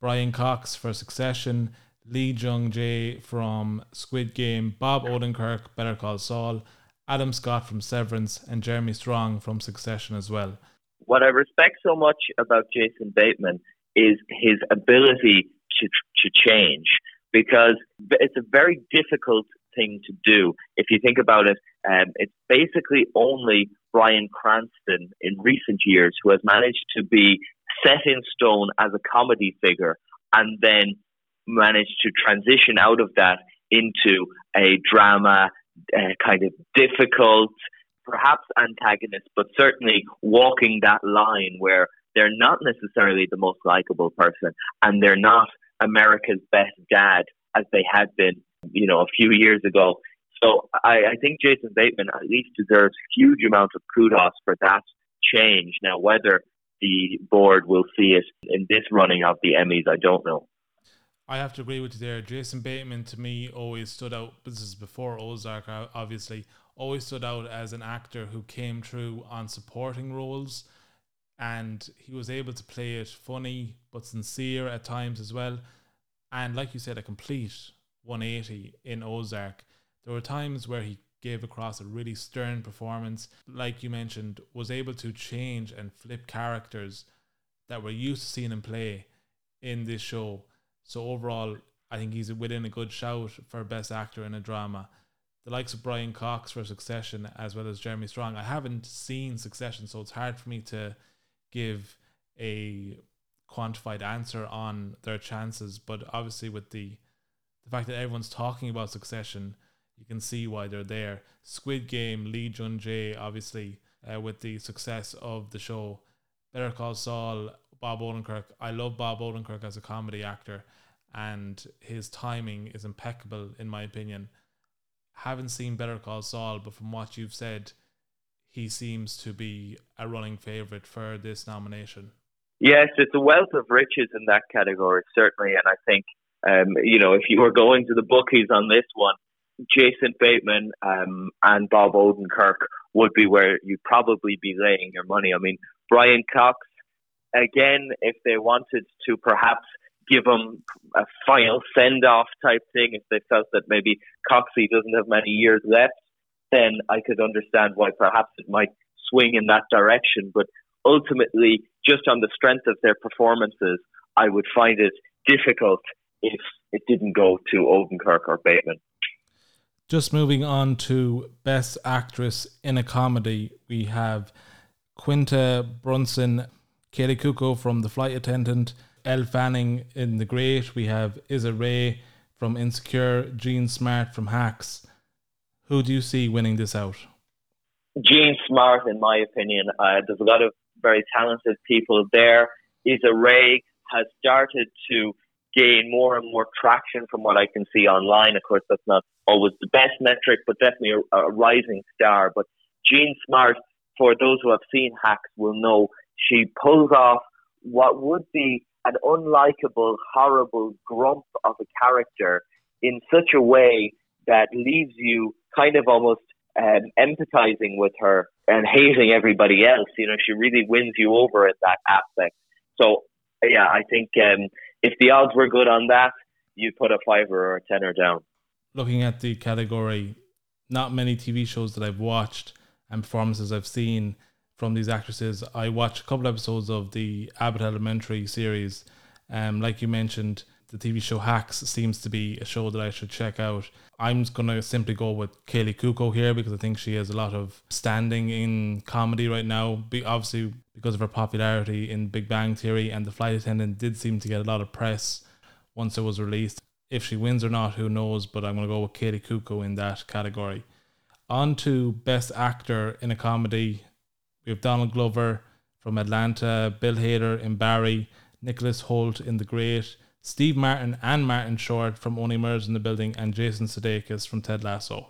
Brian Cox for Succession, Lee Jung Jae from Squid Game, Bob Odenkirk, Better Call Saul, Adam Scott from Severance, and Jeremy Strong from Succession as well. What I respect so much about Jason Bateman is his ability to to change because it's a very difficult thing to do. If you think about it, um, it's basically only Bryan Cranston in recent years who has managed to be set in stone as a comedy figure and then managed to transition out of that into a drama, uh, kind of difficult, perhaps antagonist, but certainly walking that line where they're not necessarily the most likable person and they're not America's best dad as they had been, you know, a few years ago. So I, I think Jason Bateman at least deserves huge amounts of kudos for that change. Now, whether the board will see it in this running of the Emmys, I don't know. I have to agree with you there. Jason Bateman to me always stood out. This is before Ozark, obviously. Always stood out as an actor who came through on supporting roles, and he was able to play it funny but sincere at times as well. And like you said, a complete 180 in Ozark. There were times where he gave across a really stern performance, like you mentioned, was able to change and flip characters that we're used to seeing him play in this show. So overall, I think he's within a good shout for best actor in a drama. The likes of Brian Cox for Succession, as well as Jeremy Strong. I haven't seen Succession, so it's hard for me to give a quantified answer on their chances. But obviously, with the the fact that everyone's talking about Succession, you can see why they're there. Squid Game, Lee Jung Jae, obviously, uh, with the success of the show. Better Call Saul, Bob Odenkirk. I love Bob Odenkirk as a comedy actor, and his timing is impeccable, in my opinion. Haven't seen Better Call Saul, but from what you've said, he seems to be a running favourite for this nomination. Yes, it's a wealth of riches in that category, certainly. And I think, um, you know, if you were going to the bookies on this one, Jason Bateman um, and Bob Odenkirk would be where you'd probably be laying your money. I mean, Brian Cox, again, if they wanted to perhaps give them a final send off type thing, if they felt that maybe Coxie doesn't have many years left, then I could understand why perhaps it might swing in that direction. But ultimately, just on the strength of their performances, I would find it difficult if it didn't go to Odenkirk or Bateman. Just moving on to Best Actress in a Comedy, we have Quinta Brunson, Kaley Cuoco from The Flight Attendant, Elle Fanning in The Great. We have Issa Rae from Insecure, Jean Smart from Hacks. Who do you see winning this out? Jean Smart, in my opinion. Uh, there's a lot of very talented people there. Issa Rae has started to gain more and more traction from what I can see online. Of course, that's not always the best metric, but definitely a, a rising star. But Jean Smart, for those who have seen Hacks, will know she pulls off what would be an unlikable, horrible grump of a character in such a way that leaves you kind of almost um, empathizing with her and hating everybody else. You know, she really wins you over at that aspect. So, yeah, I think um, if the odds were good on that, you'd put a fiver or a tenner down. Looking at the category, not many TV shows that I've watched and performances I've seen from these actresses. I watched a couple episodes of the Abbott Elementary series. Um, like you mentioned, the TV show Hacks seems to be a show that I should check out. I'm just going to simply go with Kaley Cuoco here because I think she has a lot of standing in comedy right now. Be, obviously, because of her popularity in Big Bang Theory, and The Flight Attendant did seem to get a lot of press once it was released. If she wins or not, who knows? But I'm going to go with Kaley Cuoco in that category. On to Best Actor in a Comedy. We have Donald Glover from Atlanta, Bill Hader in Barry, Nicholas Hoult in The Great, Steve Martin and Martin Short from Only Murders in the Building, and Jason Sudeikis from Ted Lasso.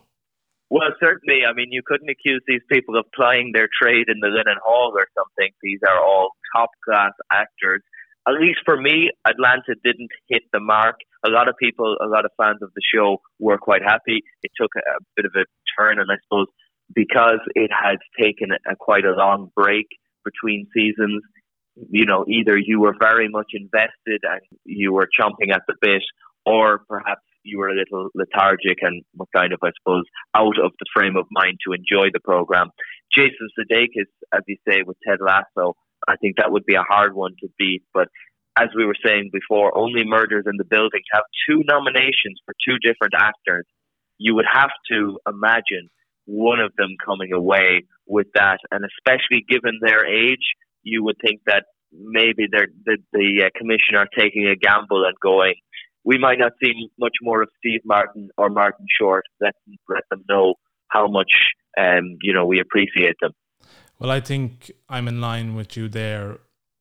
Well, certainly. I mean, you couldn't accuse these people of plying their trade in the linen hall or something. These are all top class actors. At least for me, Atlanta didn't hit the mark. A lot of people, a lot of fans of the show were quite happy. It took a, a bit of a turn, and I suppose because it had taken a, quite a long break between seasons, you know, either you were very much invested and you were chomping at the bit, or perhaps you were a little lethargic and kind of, I suppose, out of the frame of mind to enjoy the program. Jason Sudeikis, as you say, with Ted Lasso, I think that would be a hard one to beat. But as we were saying before, only Murders in the Building have two nominations for two different actors. You would have to imagine one of them coming away with that, and especially given their age, you would think that maybe the the uh, commissioner taking a gamble and going, we might not see much more of Steve Martin or Martin Short. Let let them know how much um, you know we appreciate them. Well, I think I'm in line with you there.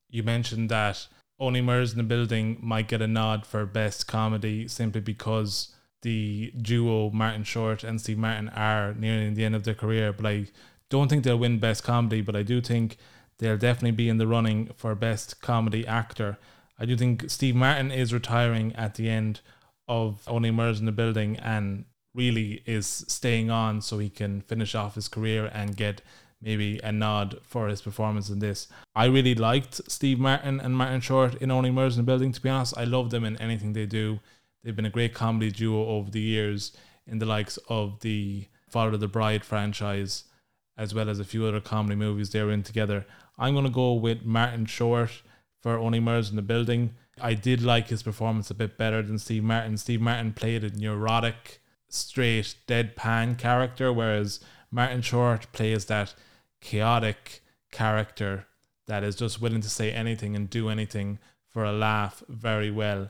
You mentioned that Only Murders in the Building might get a nod for best comedy simply because the duo Martin Short and Steve Martin are nearing the end of their career, but I don't think they'll win best comedy, but I do think they'll definitely be in the running for best comedy actor. I do think Steve Martin is retiring at the end of Only Murders in the Building and really is staying on so he can finish off his career and get maybe a nod for his performance in this. I really liked Steve Martin and Martin Short in Only Murders in the Building, to be honest. I love them in anything they do. They've been a great comedy duo over the years in the likes of the Father of the Bride franchise, as well as a few other comedy movies they were in together. I'm going to go with Martin Short for Only Murders in the Building. I did like his performance a bit better than Steve Martin. Steve Martin played a neurotic, straight, deadpan character, whereas Martin Short plays that chaotic character that is just willing to say anything and do anything for a laugh very well.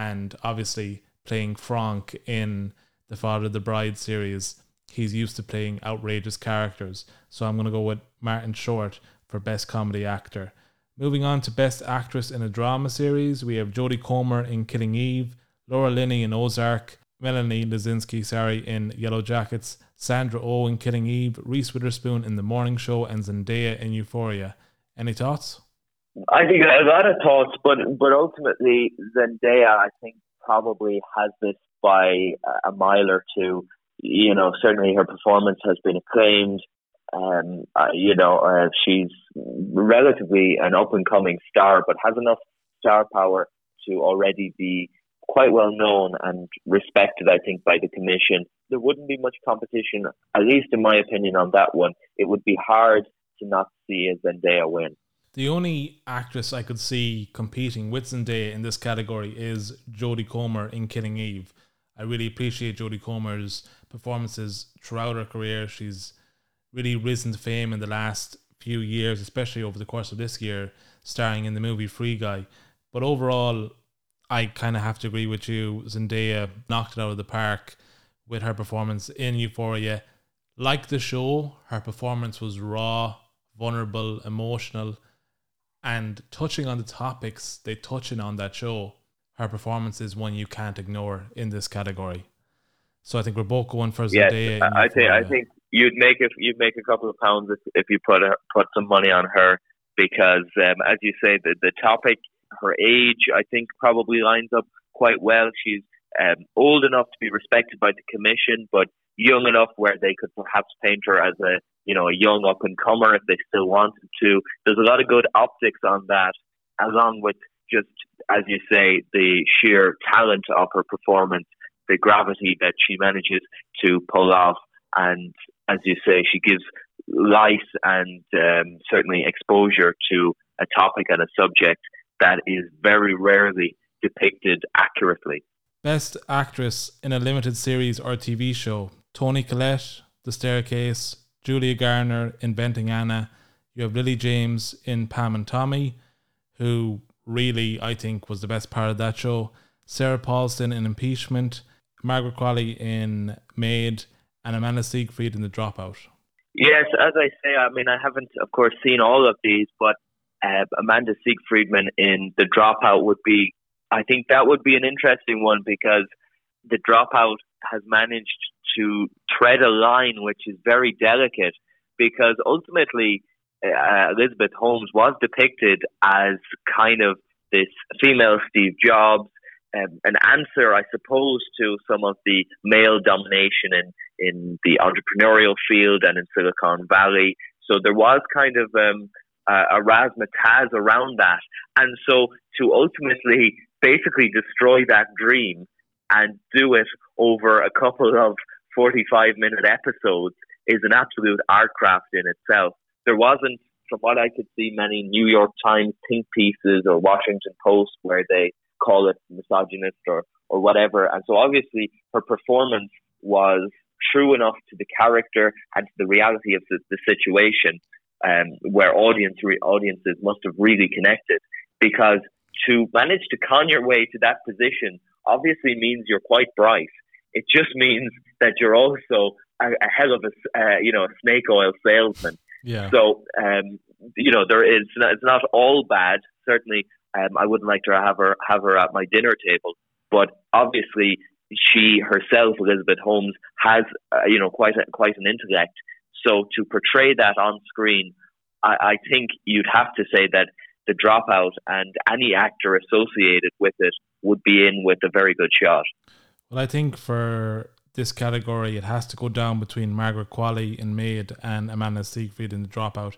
And obviously, playing Frank in the Father of the Bride series, he's used to playing outrageous characters. So I'm going to go with Martin Short for Best Comedy Actor. Moving on to Best Actress in a Drama Series, we have Jodie Comer in Killing Eve, Laura Linney in Ozark, Melanie Lynskey, sorry, in Yellow Jackets, Sandra Oh in Killing Eve, Reese Witherspoon in The Morning Show, and Zendaya in Euphoria. Any thoughts? I think a lot of thoughts, but but ultimately Zendaya, I think, probably has this by a mile or two. You know, certainly her performance has been acclaimed. Um, uh, you know, uh, she's relatively an up and coming star, but has enough star power to already be quite well known and respected, I think, by the commission. There wouldn't be much competition, at least in my opinion, on that one. It would be hard to not see a Zendaya win. The only actress I could see competing with Zendaya in this category is Jodie Comer in Killing Eve. I really appreciate Jodie Comer's performances throughout her career. She's really risen to fame in the last few years, especially over the course of this year, starring in the movie Free Guy. But overall, I kind of have to agree with you. Zendaya knocked it out of the park with her performance in Euphoria. Like the show, her performance was raw, vulnerable, emotional, and touching on the topics they touch in on that show. Her performance is one you can't ignore in this category. So I think we're both going for Zendaya. Yes, I think I think you'd make if you'd make a couple of pounds if, if you put a, put some money on her because um, as you say the the topic her age I think probably lines up quite well she's um, old enough to be respected by the commission but young enough where they could perhaps paint her as a you know a young up and comer if they still wanted to. There's a lot of good optics on that along with just as you say the sheer talent of her performance the gravity that she manages to pull off. And as you say, she gives life and um, certainly exposure to a topic and a subject that is very rarely depicted accurately. Best actress in a limited series or TV show: Toni Collette, The Staircase, Julia Garner, Inventing Anna. You have Lily James in Pam and Tommy, who really I think was the best part of that show. Sarah Paulson in Impeachment, Margaret Qualley in Maid, and Amanda Seyfried in The Dropout. Yes, as I say, I mean I haven't, of course, seen all of these, but uh, Amanda Seyfriedman in The Dropout would be, I think that would be an interesting one because The Dropout has managed to tread a line which is very delicate because ultimately uh, Elizabeth Holmes was depicted as kind of this female Steve Jobs, um, an answer, I suppose, to some of the male domination in, in the entrepreneurial field and in Silicon Valley. So there was kind of um, a razzmatazz around that. And so to ultimately basically destroy that dream and do it over a couple of 45 minute episodes is an absolute art craft in itself. There wasn't, from what I could see, many New York Times think pieces or Washington Post where they call it misogynist or, or whatever. And so obviously her performance was true enough to the character and to the reality of the, the situation um, where audience re- audiences must have really connected because to manage to con your way to that position obviously means you're quite bright. It just means that you're also a, a hell of a uh, you know a snake oil salesman. Yeah. So um, you know there is it's not all bad. Certainly, um, I wouldn't like to have her have her at my dinner table, but obviously she herself, Elizabeth Holmes, has uh, you know quite a, quite an intellect. So to portray that on screen, I, I think you'd have to say that the dropout and any actor associated with it would be in with a very good shot. Well, I think for this category, it has to go down between Margaret Qualley in Maid and Amanda Seyfried in The Dropout.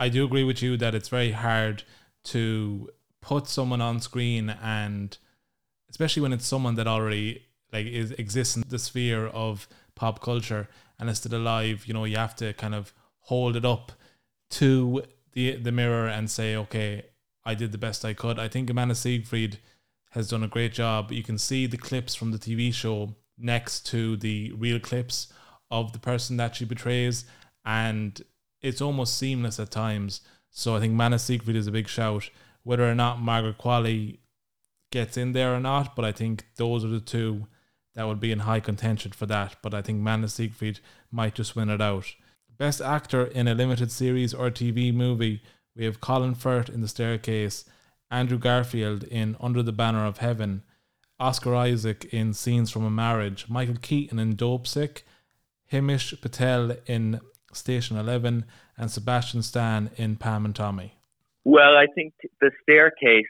I do agree with you that it's very hard to put someone on screen and especially when it's someone that already like is exists in the sphere of pop culture and is still alive, you know, you have to kind of hold it up to the the mirror and say, okay, I did the best I could. I think Amanda Seyfried has done a great job. You can see the clips from the TV show next to the real clips of the person that she betrays, and it's almost seamless at times. So I think Amanda Seyfried is a big shout. Whether or not Margaret Qualley gets in there or not, but I think those are the two that would be in high contention for that. But I think Amanda Seyfried might just win it out. Best actor in a limited series or TV movie, we have Colin Firth in The Staircase, Andrew Garfield in Under the Banner of Heaven, Oscar Isaac in Scenes from a Marriage, Michael Keaton in Dopesick, Himesh Patel in Station 11, and Sebastian Stan in Pam and Tommy. Well, I think The Staircase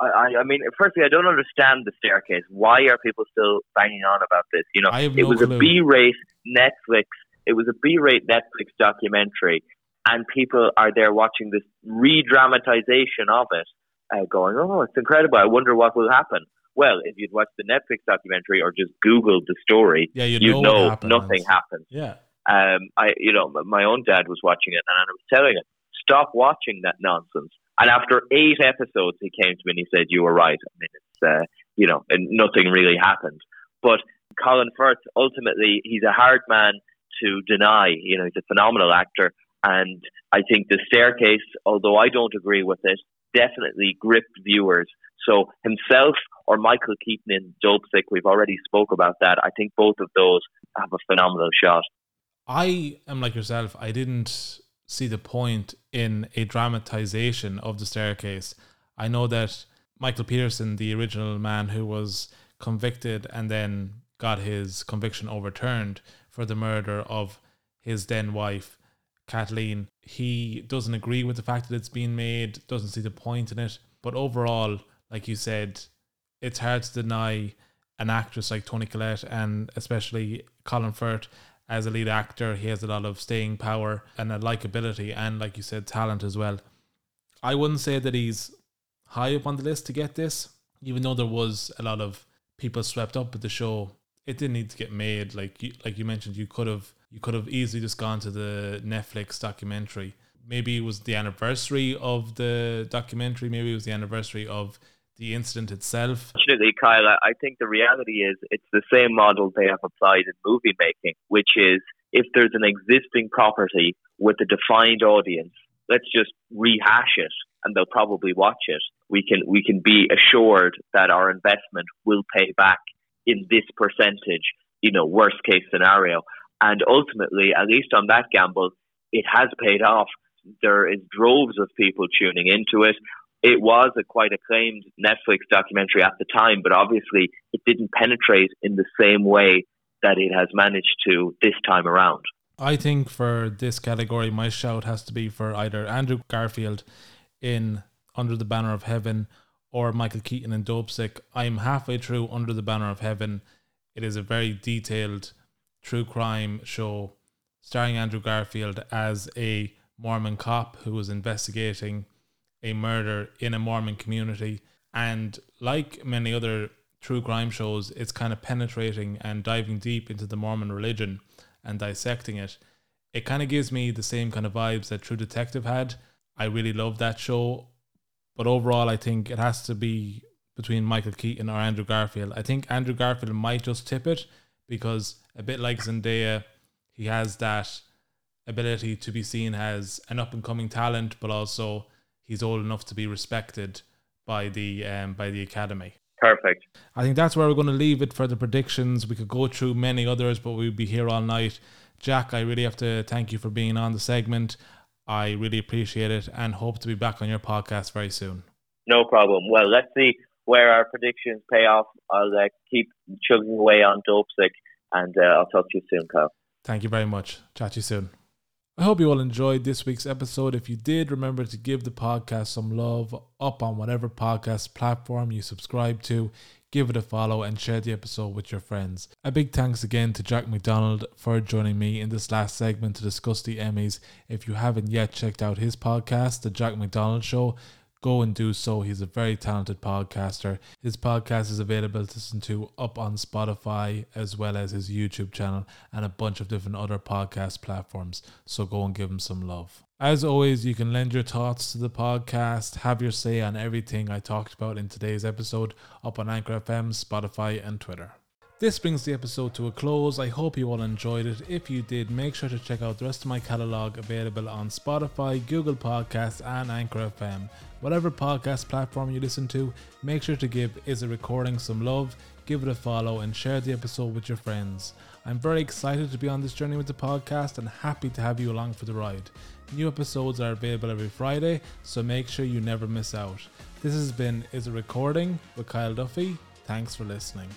I, I mean, firstly, I don't understand the staircase. Why are people still banging on about this? You know, it no was clue. a B-rate Netflix. It was a B-rate Netflix documentary, and people are there watching this re-dramatization of it, uh, going, "Oh, it's incredible! I wonder what will happen." Well, if you'd watched the Netflix documentary or just Googled the story, yeah, you'd, you'd know, know nothing happens. Yeah. Um, I, you know, my own dad was watching it, and I was telling him, "Stop watching that nonsense." And after eight episodes, he came to me and he said, "You were right. I mean, it's uh, you know, and nothing really happened." But Colin Firth, ultimately, he's a hard man to deny. You know, he's a phenomenal actor, and I think the staircase, although I don't agree with it, definitely gripped viewers. So himself or Michael Keaton in Dopesick, we've already spoke about that. I think both of those have a phenomenal shot. I am like yourself. I didn't see the point in a dramatization of the staircase. I know that Michael Peterson, the original man who was convicted and then got his conviction overturned for the murder of his then wife, Kathleen, he doesn't agree with the fact that it's being made, doesn't see the point in it. But overall, like you said, it's hard to deny an actress like Toni Collette and especially Colin Firth as a lead actor. He has a lot of staying power and a likability, and like you said, talent as well. I wouldn't say that he's high up on the list to get this, even though there was a lot of people swept up with the show it didn't need to get made. Like you, like you mentioned, you could have you could have easily just gone to the Netflix documentary. Maybe it was the anniversary of the documentary. Maybe it was the anniversary of the incident itself. Fortunately, Kyle, I think the reality is it's the same model they have applied in movie making, which is if there's an existing property with a defined audience, let's just rehash it and they'll probably watch it. We can we can be assured that our investment will pay back in this percentage, you know, worst case scenario. And ultimately, at least on that gamble, it has paid off. There is droves of people tuning into it. It was a quite acclaimed Netflix documentary at the time, but obviously it didn't penetrate in the same way that it has managed to this time around. I think for this category, my shout has to be for either Andrew Garfield in Under the Banner of Heaven or Michael Keaton in Dopesick. I'm halfway through Under the Banner of Heaven. It is a very detailed true crime show starring Andrew Garfield as a Mormon cop who was investigating a murder in a Mormon community. And like many other true crime shows, it's kind of penetrating and diving deep into the Mormon religion and dissecting it. It kind of gives me the same kind of vibes that True Detective had. I really love that show. But overall, I think it has to be between Michael Keaton or Andrew Garfield. I think Andrew Garfield might just tip it because a bit like Zendaya, he has that ability to be seen as an up and coming talent, but also he's old enough to be respected by the um, by the academy. Perfect. I think that's where we're going to leave it for the predictions. We could go through many others, but we'd be here all night. Jack, I really have to thank you for being on the segment. I really appreciate it and hope to be back on your podcast very soon. No problem. Well, let's see where our predictions pay off. I'll uh, keep chugging away on Dopesick and uh, I'll talk to you soon, Kyle. Thank you very much. Chat to you soon. I hope you all enjoyed this week's episode. If you did, remember to give the podcast some love up on whatever podcast platform you subscribe to. Give it a follow and share the episode with your friends. A big thanks again to Jack McDonald for joining me in this last segment to discuss the Emmys. If you haven't yet checked out his podcast, The Jack McDonald Show, go and do so. He's a very talented podcaster. His podcast is available to listen to up on Spotify as well as his YouTube channel and a bunch of different other podcast platforms. So go and give him some love. As always, you can lend your thoughts to the podcast, have your say on everything I talked about in today's episode up on Anchor FM, Spotify, and Twitter. This brings the episode to a close. I hope you all enjoyed it. If you did, make sure to check out the rest of my catalogue available on Spotify, Google Podcasts, and Anchor FM. Whatever podcast platform you listen to, make sure to give Is It Recording some love, give it a follow, and share the episode with your friends. I'm very excited to be on this journey with the podcast and happy to have you along for the ride. New episodes are available every Friday, so make sure you never miss out. This has been Is It Recording with Kyle Duffy. Thanks for listening.